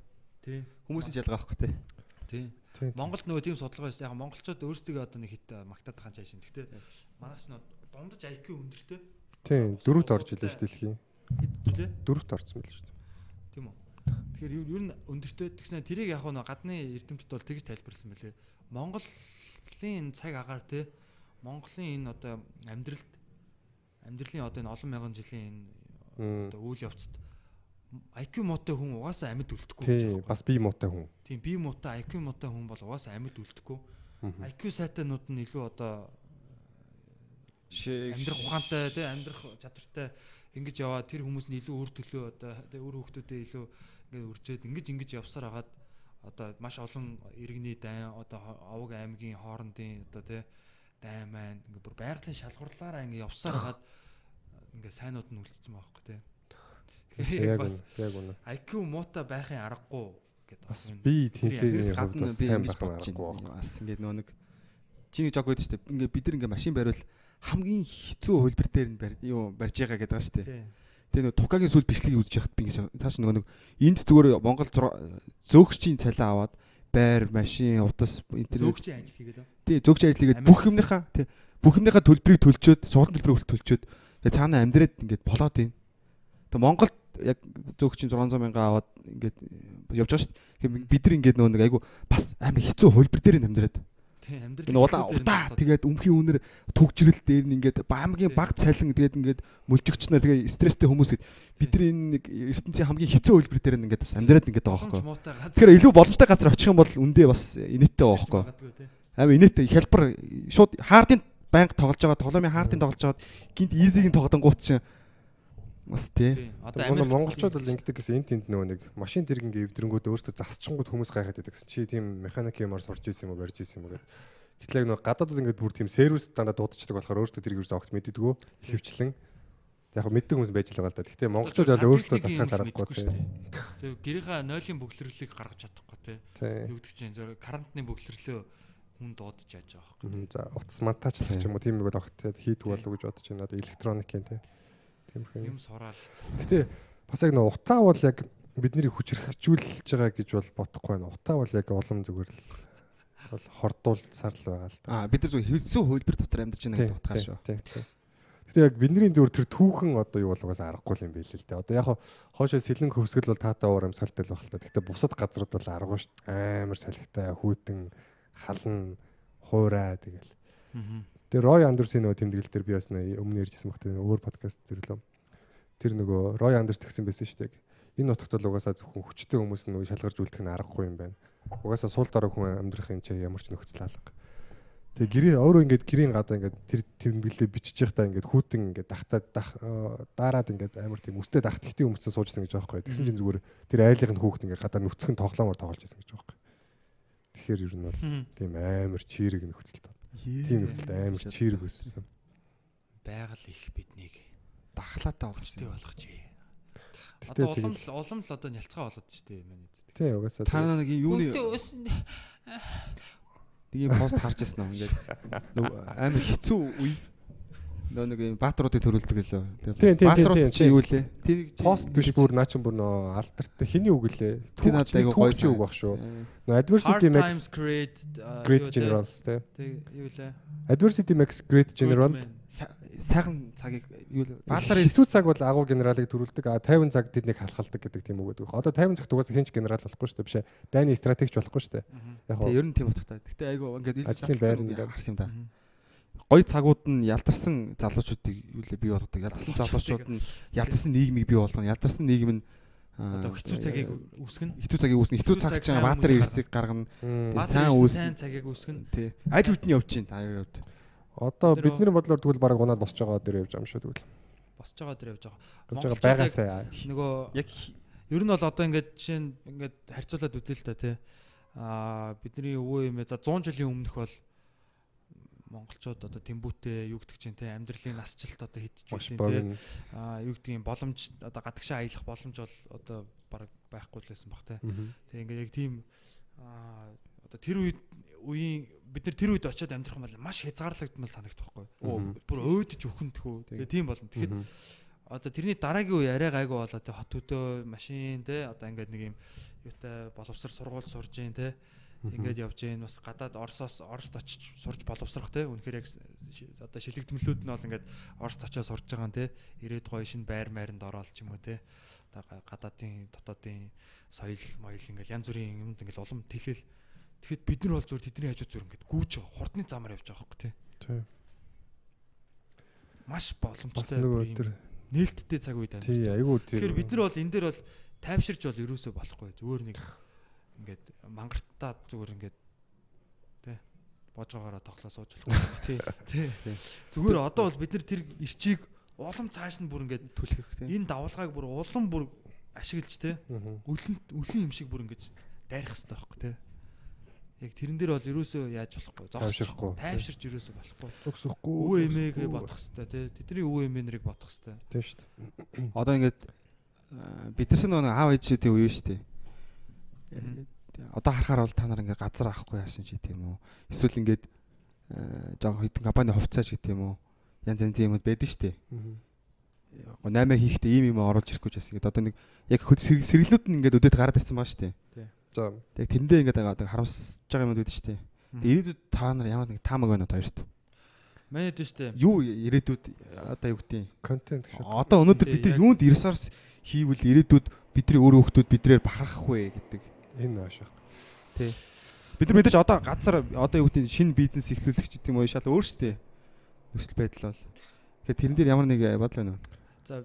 Тий. Хүмүүсийн ялгаа авахгүй те. Тий. Монголд нөгөө тийм судалгаа байсан. Яг монголчууд өөрсдөө одоо нэг хит магтаад хаан чаашин гэхдээ манайс нь дундаж IQ өндөртэй. Тий дөрөвт орж илээ шүү дэлхийн хэдүүлээ дөрөвт орсон байл шүү тийм үү. Тэгэхээр ер нь өндөртэй? Тэгснэ тэрийг яг нөгөө гадны эрдэмтэд бол тэгж тайлбарсан байлээ. Монгол Монголын цаг агаар те Монголын энэ одоо амьдралд амьдралын одоо энэ олон мянган жилийн энэ одоо үйл явцад IQ муутай хүн угаасаа амьд үлдэхгүй гэж байна. Бас бие муутай хүн. Тийм бие муутай IQ муутай хүн бол угаасаа амьд үлдэхгүй. IQ сайтанууд нь илүү одоо амьдрах ухаантай тий амьдрах чадвартай ингэж яваа тэр хүмүүс нь илүү үр төлөө одоо тий үр хөвгтүүдэд илүү ингээд үржээд ингэж ингэж явсаар хагаад одоо маш олон иргэний дайн одоо овог аймгийн хоорондын одоо тий дайн маань ингээ бүр байгалийн шалгуурлаараа ингээ явсаар хагаад ингээ сайнууд нь үлдсэн байгаа байхгүй тий. Тэгэхээр бас яг үнэ. IQ муута байхын аргагүй гэдэг бас би тэнхээний хувьд бас сайн байх аргагүй байна. Бас ингээ нөө нэг чиний жог гэдэг чинь ингээ бид нар ингээ машин бариул хамгийн хэцүү хөлбөр дээр нь юу барьж байгаа гэдэг байгаа шүү дээ. Тэгээ нэг Тукагийн сүл бичлэгийг үзэж яхад би ингэ цааш нөгөө нэг энд зүгээр Монгол зөөгчийн цалин аваад байр, машин, утас интернет зөөгчийн ажил хийгээд. Тий, зөөгчийн ажил хийгээд бүх юмныхаа тий бүх юмныхаа төлбөрийг төлчөөд, сургалтын төлбөрийг төлчөөд тэгээ цаанаа амьдраад ингээд болоод байна. Тэгээ Монголд яг зөөгчийн 600 мянга аваад ингээд явж байгаа шүү дээ. Бид нар ингээд нөгөө нэг айгу бас амар хэцүү хөлбөр дээр нь амьдраад Тийм амьдрал. Энэ улаан удаа тэгээд өмхийн үнэр түгжрэл дээр нь ингээд баамгийн баг цалин тэгээд ингээд мөлжөгчнөө тэгээд стресстэй хүмүүс гээд бид нар энэ нэг ертөнцийн хамгийн хэцүү хөлбөр дээр нь ингээд бас амьдраад ингээд байгаа байхгүй. Тэгэхээр илүү боломжтой газар очих юм бол үндэ бас инээдтэй байгаа байхгүй. Амар инээдтэй хялбар шууд хаардын банк тоглож байгаа тоглоомын хаардын тоглож байгаа гинт изигийн тоглонгууд чинь Бас тий. Одоо монголчууд бол ингэдэг гэсэн энэ тэнд нөгөө нэг машин тэргийн эвдрэнгүүд өөртөө засчингууд хүмүүс гайхаад байдаг гэсэн. Чи тийм механик юмар сурч исэн юм уу, барьж исэн юм уу гэдэг. Гэтэл яг нөгөө гадаадууд ингээд бүр тийм сервис дандаа дуудчихдаг болохоор өөртөө тэрийг ерөөсөө огт мэддэггүй. Хөвчлэн. Яг мэддэг хүмүүс байж л байгаа л да. Гэхдээ монголчууд бол өөртөө засахаас аргагүй тий. Тэг гэрийнхаа нойлын бөглөрлийг гаргаж чадахгүй тий. Тий. Юу гэдэг чинь зөв карантины бөглөрлөө хүн дуудаж яаж байгаа байхгүй. За утас монтажлах ч юм уу тийм нэг бол огт хийдгүү болов уу гэж бодож байна. Одоо электроникийн тий. Тийм Юм сураал. Гэтэ бас яг нөгөө утаа бол яг бидний хүчрхэгжүүлж байгаа гэж бол бодохгүй байна. Утаа бол яг улам зүгээр л бол хордуулсаар л байгаа л да. Аа бид нар зөв хэвлсэн хөлбөр дотор амьдарч байна Тийм, гэдэг утгаа шүү. тийм, тийм. Гэтэ яг бидний зүгээр тэр түүхэн одоо юу бол угаасаа аргагүй юм байл л дээ. Одоо яг хоошоо сэлэн хөвсгөл бол таатаа уур амьсгалтай л байх л та. Гэтэ бусад газрууд бол аргагүй шүү дээ. Амар салхитай, хүйтэн, халан, хуурай тэгэл. Тэр Roy Anderson нөгөө тэмдэглэл дээр би бас өмнө ярьжсэн багт өөр подкаст дээр лөө. Тэр нөгөө Roy Anders тэгсэн байсан шүү дээ. Энэ нутагт бол угаасаа зөвхөн хүчтэй хүмүүс нөгөө шалгарч үлдэх нь аргагүй юм байна. Угаасаа суул дараа хүн амьдрахын чи ямар ч нөхцөл алга. Тэгээ гэрээ өөрөө ингээд гэрийн гадаа ингээд тэр тэмдэглэлээ бичиж байхдаа ингээд хүүтэн ингээд дахтаа дах э, ингээд амар тийм өстэй дах тэгтийн өмцөн суужсан гэж байгаа байхгүй. Тэгсэн чинь зүгээр тэр айлынх нь хүүхд ингээд гадаа нүцгэн тоглоомор тоглож байсан гэж байгаа байхгүй. Тэгэхээр ер нь бол тийм амар чирэг нөхцөл тоо. Тийм нөхцөлд амар чирэг өссөн. Байгаль их биднийг дархлаатай болгож. Гэтэ Одоо улам л улам л одоо нялцгаа болоод штэ манай. Тийм угаасаа Та тийм. нэг юм юуны юм пост харж ирсэн юм ингээд нөгөө амар хэцүү үе нөө нэг юм баатруудыг төрүүлдэг лөө. Баатрууд чи юу лээ? Тэрийг чи- пост биш бүр наа чин бүр нөө алдартай хиний үг лээ. Тэр надад айгу гоё түүхчий үг баг шүү. Нөө adversity uh, great те? generals тий. Тэг юу лээ? Adversity makes great general. Сайхан цагийг юу л Баатар хэцүү цаг бол агуу генералыг төрүүлдэг. А 50 цаг тэднийг халахалдаг гэдэг тийм үг гэдэг. Одоо 50 цагт угаасаа хинч генерал болохгүй шүү дээ. Биш ээ. Дайны стратегч болохгүй шүү дээ. Яг Тэг хоо ер нь тийм утгатай. Гэтэ айгу ингээд Ажлын байр ингээд. харсан юм да. Гой цагууд нь ялдарсан залуучуудыг юу лээ бий болгодог. Ялдарсан залуучууд нь ялдарсан нийгмийг бий болгоно. Ялдарсан нийгэм нь Одоо хэцүү цагийг үсгэн. хэцүү цагийг үүснэ. Хэцүү цаг чинь баатар ирсийг гаргана. Сайн үс- сайн цагийг үсгэн. Тий. Аль үдний явж чинь та юу явд. Одоо бидний бодлоор тэгвэл баг унаад босч байгаа дээр явж байгаа юм шүү тэгвэл. Босч байгаа дээр явж байгаа. Байгаасаа. Нөгөө Яг ер нь бол одоо ингээд жишээ нь ингээд харьцуулаад үзээ л та тий. Аа бидний өвөө юм за 100 жилийн өмнөх бол монголчууд одоо тэмбүүтээ юу гэдэг чинь тий амьдралын насжилт одоо хидчихсэн тий. богино. Аа юу гэдэг юм боломж одоо гадагшаа аялах боломж бол одоо баг байхгүй л байсан баг. Мгм. Тэг ингээд яг тийм одоо тэр үед үеийн бид нар тэр үед очиод амьдрах юм бол маш хязгаарлагдмал санагдах байхгүй. Оо Мгм. бүр өөдөж өхөнтхөө. Тэгээ тийм болно. Тэгэхэд одоо тэрний дараагийн үе арай гайгүй болоо тэ хот өдөө машин тэ одоо ингээд нэг юм юутай боловсар сургууль сурж гин тэ ингээд явж гин бас гадаад Оросоос Оросд очиж сурж боловсрох тэ үнэхээр яг одоо шилэгдмэлүүд нь бол ингээд Оросд очиж сурж байгаа нь тэ ирээд гоё шин байр майранд ороод ч юм уу тэ одоо га- гадаадын дотоодын соёл моёл ингээд янз бүрийн юмд ингээд улам тэлэл. Тэгэхэд бид нар бол зүгээр тэдний хажууд зүгээр ингээд гүүж хурдны замаар явж байгаа тэ Тийм. маш боломжтой тэр нээлттэй цаг үед амьдарч тий айгүй тэр. Тэгэхээр бид нар бол энэ дээр бол тайвширч бол юусоо болохгүй. Зүгээр нэг ингээд мангартаа зүгээр ингээд тий божгоогоороо тоглоо сууж болохгүй. Тий. Тий. Зүгээр одоо бол бид нар тэр ирчийг улам цааш нь бүр ингээд түлхэх тий. энэ давлгааг бүр улам бүр ашиглаж тий өлөн өлөн юм шиг бүр ингэж дайрах хэрэгтэй байхгүй тий. Яг тэрэн дээр бол юусоо яаж болохгүй. Тайвширахгүй. Тайвширч юусоо болохгүй. зөксөхгүй. Өвөө эмээгээ бодох хэрэгтэй тий. Тэдний өвөө эмээ нарыг бодох хэрэгтэй. Тийм шүү дээ. Одоо ингээд аа, бид нар нэг аав ээжүүдийн үе шүү дээ. Одоо харахаар бол та нар ингээд газар авахгүй яасан чи тийм үү? Эсвэл ингээд аа, жоо хитэн компани хувьцааж гэдэг юм уу? Янз янзын юмуд байдаг шүү дээ. Мгм. Яг наймаа хийхдээ ийм юм оруулж ирэхгүй ч гэсэн ингээд одоо нэг яг хөд сэргэлүүд нь ингээд өдөөд гараад ирсэн байгаа шүү дээ. За Яг тэрэндээ ингээд одоо харамсаж байгаа юмуд байдаг шүү дээ. Тэгээ ирээдүйд та нар ямар нэг таамаг байна одоо хоёрт. Манай дэвш тий. Юу ирээдүйд одоо юу гэдэг юм? контент гэж. Одоо өнөөдөр Тий, бид юунд ресурс хийвэл ирээдүйд бидний өөр хүмүүсд бидрээр бахархах вэ гэдэг. Энэ аашаа. Бид нар мэдээж одоо газар одоо юу гэдэг шинэ бизнес эхлүүлэх гэдэг юм уу шал өөр шүү дээ. Нөхцөл байдал бол. Тэгэхээр тэрэн дээр ямар нэг бодол байна уу? За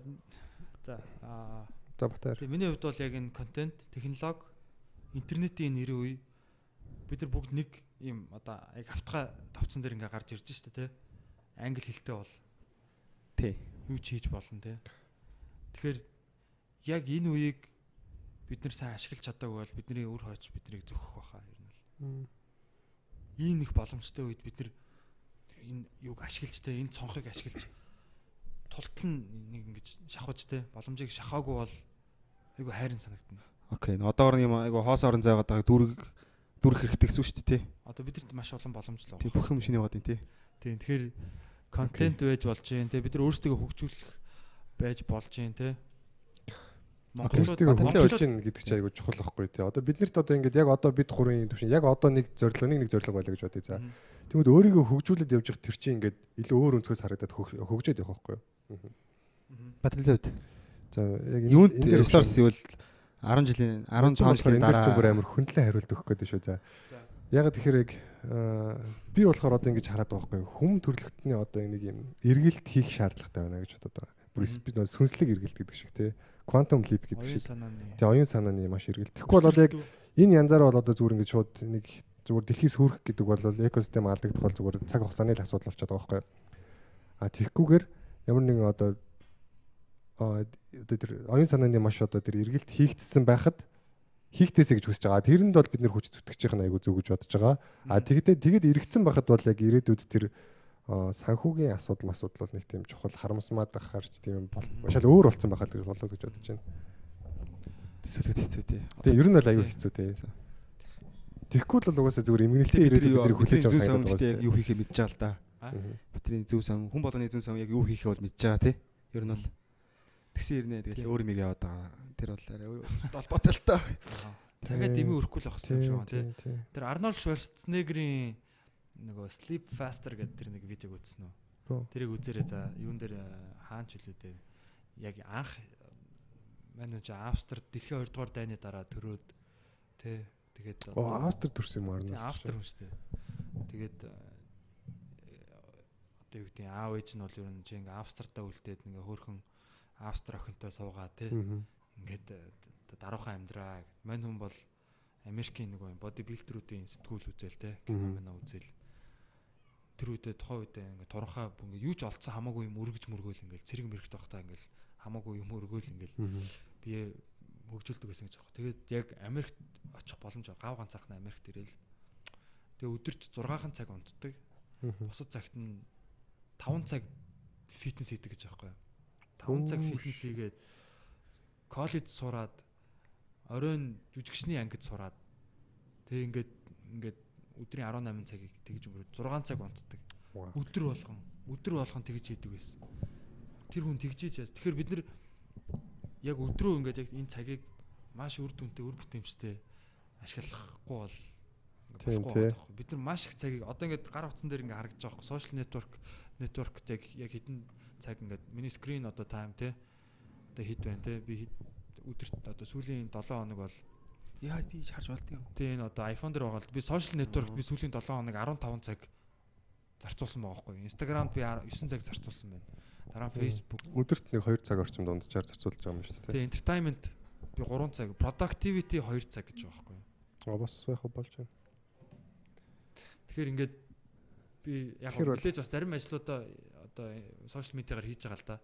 за аа За батар. Миний хувьд бол яг энэ контент, технологи, интернетийн нэр үе бид нар бүгд нэг юм одоо яг автга тавцсан дээр ингээ гарч ирж штэ тий. Англи хэлтэй бол Тий. юу ч хийж болно тий. Тэгэхээр яг энэ үеийг бид нар сайн ашиглаж чадаагүй бол бидний өр хойч биднийг зөхөх байхаа ер нь бол. Ийм их боломжтой үед бид нар энэ юг ашиглаж те энэ цонхыг ашиглаж тултал нь нэг ингэж шахаж те боломжийг шахаагүй бол айгу хайрын санагдана. Окей. Одоогор юм айгу хоос орон зайгаад байгаа дүрэг дүрх хэрэгтэй гэсэн шүү дээ тий. Одоо бидэрт маш олон боломж л Тий байгаа. бүх юм шинэ яваад байна тий. Тийм тэгэхээр контент байж болж юм те бид нар өөрсдөө хөгжүүлэх байж болж юм те. Монголчуудыг хөгжүүлж гин гэдэг чинь айгүй чухал байхгүй тий. Одоо биднэрт одоо ингээд яг одоо бид гурван төвшин яг одоо нэг зорилго нэг нэг зорилго байлаа гэж бодъё за. Тэгмэд өөрийгөө хөгжүүлээд явж явах тэр чинь ингээд илүү өөр өнцгөөс харагдаад хөгжөөд явах байхгүй юу? Батлууд. За яг энэ- Юунд энэ дээр ресурс ивэл 10 жилийн 15 15 жилийн энэ дээр ч бүр дараа амар хөндлөн хариулт өгөх гэдэг шүү. За. Яг тэгэхээр яг аа, би болохоор одоо ингэж хараад байгаа байхгүй юу? Хүм төрөлхтний одоо нэг юм эргэлт хийх шаардлагатай байна гэж бодод байгаа. Бүр нөө сүнслэг эргэлт гэдэг шиг тий. Quantum leap гэдэг шиг. Тий оюун санааны маш эргэлт. Тэгэхгүй бол яг энэ янзаараа бол одоо зүгээр ингэж шууд нэг зүгээр дэлхийс хүрэх гэдэг бол экосистем алдагдах бол зүгээр цаг хугацааны л асуудал болчиход байгаа байхгүй? А тэгхгүйгээр ямар нэгэн одоо одоо тэр оюун санааны маш одоо тэр эргэлт хийгдсэн байхад хийхтээсэ гэж хүсэж байгаа. Тэрэнд бол бид нэр хүч зүтгэж байгаа айгу зүг гэж бодож байгаа. А тэгдээ тэгэд эргэцсэн байхад бол яг ирээдүйд тэр санхүүгийн асуудал асуудал бол нэг тийм чухал харамсмаад гарч тийм шал өөр болсон байхад гэж болоо гэж бодож байна. төсөөлөхөд хэцүү тий. Тэгээ ер нь бол аюу хэцүү те. Тэгэхгүй л бол угаасаа зүгээр эмгэнэлтэй ирээдүйд бид нэр хүлээж авах санагдаад санагдаад байгаа. байгаа. Юу хийхээ мэдж байгаа л да. Бидний зөв сан хүн болгоны зөв сан яг юу хийхээ бол мэдж байгаа тий. Ер нь бол тэгсэн ирнэ тэгэл өөр юм яваад байгаа. Тэр бол арай холбоотой л таа. Цагаа дэмий өрөхгүй л авах юм шиг байна тий. тий. Тэр Арнольд Шварценеггерийн нөгөө Sleep Faster гэдэг тэр нэг видеог үзсэн үү? Тэрийг үзээрэй за юун дээр э, хаанч хэлээ дээ. Яг анх үгүй Австрид дэлхийн 2 дугаар дайны дараа төрөөд тий тэгээд Оо Австри төрсөн юм аа. Австри хүн шүү дээ. Тэгээд э, одоо юу гэдэг нь аав ээж нь бол ер нь чи ингээ Австридаа үлдээд ингээ хөөрхөн Австри охинтой суугаа тий ингээд э, даруухан амьдраа гэд. Мань хүн бол Америкийн нэг боди билдерүүдийн сэтгүүл үзэл те кино мэнэ үзэл тэр үедээ тухайн үедээ ингээд туранхаа ингээ юу ч олцсон хамаагүй юм өргөж мөргөөл ингээл цэрэг мэрэгт байхдаа ингээл хамаагүй юм өргөөл ингээл бие хөгжүүлдэг гэсэн гэж байна. Тэгээд яг Америкт очих боломж гав ганцаархна Америкт ирээл. Тэгээ өдөрт 6хан цаг унтдаг. Бусад цагт нь 5 цаг фитнес хийдэг гэж байхгүй юу? 5 цаг фитнес хийгээд коллеж сураад оройн жүжигчний ангид сураад тэгээ ингээд ингээд өдрийн 18 цагийг тэгж өнгөрөөд 6 цаг унтдаг. Өдөр болгон өдөр болгон тэгж хийдэг байсан. Тэр хүн тэгж хийж яа. Тэгэхээр бид нар яг өдрөө ингээд яг энэ цагийг маш үр дүнтэй үр бүтээмжтэй ашиглахгүй бол Тийм, тий. байхгүй. Бид нар маш их цагийг одоо ингээд гар утсан дээр ингээд харагдаж байгаа байхгүй. Social network networkт яг яг хитэн цаг ингээд миний screen одоо time те одоо хит байна те би өдөрт одоо сүүлийн 7 хоног бол Яа тийж харж болдго юм. тий энэ одоо iPhone дээр байгаа л би social network би сүүлийн 7 хоног 15 цаг зарцуулсан байгаа байхгүй. Instagram-д би 9 цаг зарцуулсан байна. Дараа нь. Facebook Өдөрт нэг 2 цаг орчим дунджаар зарцуулж байгаа юм шүү дээ. тий entertainment би 3 цаг, productivity 2 цаг гэж байгаа байхгүй. Аа бас байх болж байна. Тэгэхээр ингээд би яг хүлээж бас зарим ажлуудаа одоо сошиал медиагаар хийж байгаа л да.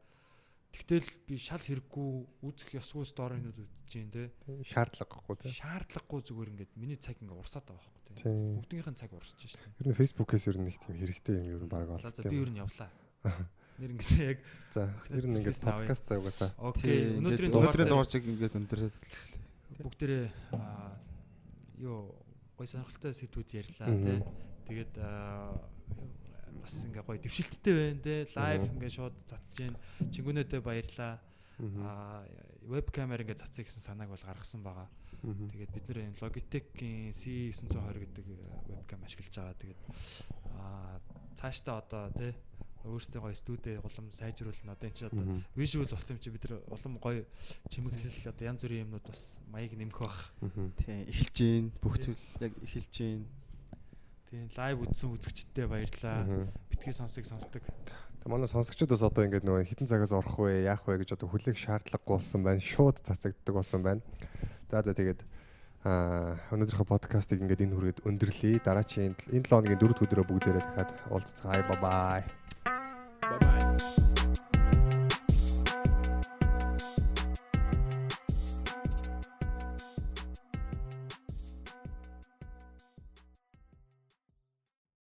Тэгтэл би шал хэрэггүй үзэх ёсгүй сторинууд үзэж जैन те. Шаардлагагүй тий. Шаардлагагүй зүгээр ингээд миний цаг ингээд урсаад байгаа байхгүй те. Нь цаг урсаж шээ. Ер нь Facebook-ээс ер нь нэг тийм хэрэгтэй юм ер нь баг олдсон. би ер нь явлаа. Нэр ингэсэн яг За ер нь ингээд подкастаа угаасаа окей өнөөдрийн өнөөдрийн дугаар дугаар чиг ингээд өндөр бүгдээрээ юу гой сонирхолтой сэдвүүд ярьлаа тий. Тэгээд аа, бас ингээ гоё дэвшилттэй байна тий. Лайв ингээ шууд цацж гин. Чингүнээдээ баярлаа. Аа вебкамер ингээ цацъя гэсэн санааг бол гаргасан байгаа. Тэгээд бид нэр Logitech-ийн C920 гэдэг вебкам ашиглаж байгаа. Тэгээд аа цаашдаа одоо тий өөрсдөө гоё студи улам сайжруулна. Одоо энэ чи одоо visual болсон юм чи бид нар улам гоё чимэглэл одоо янз бүрийн юмнууд бас маяг нэмэх бах. Мгм. тий эхэлж гин бүх зүйл яг эхэлж гин. Тийм лайв үзсэн үзэгчдтэй баярлаа. Мгм. Битгий сонсыг сонсдог. Тэг манай сонсогчдод бас одоо ингээд нөгөө хитэн цагаас орох вэ, яах вэ гэж одоо хүлээх шаардлагагүй болсон байна. Шууд цацагддаг болсон байна. За за тэгээд аа өнөөдрийнхөө подкастыг ингээд энэ хүрээд өндөрлөе. Дараагийн энэ 7 хоногийн 4 өдрөө бүгдээрээ дахиад уулзцгаая. Бай бай.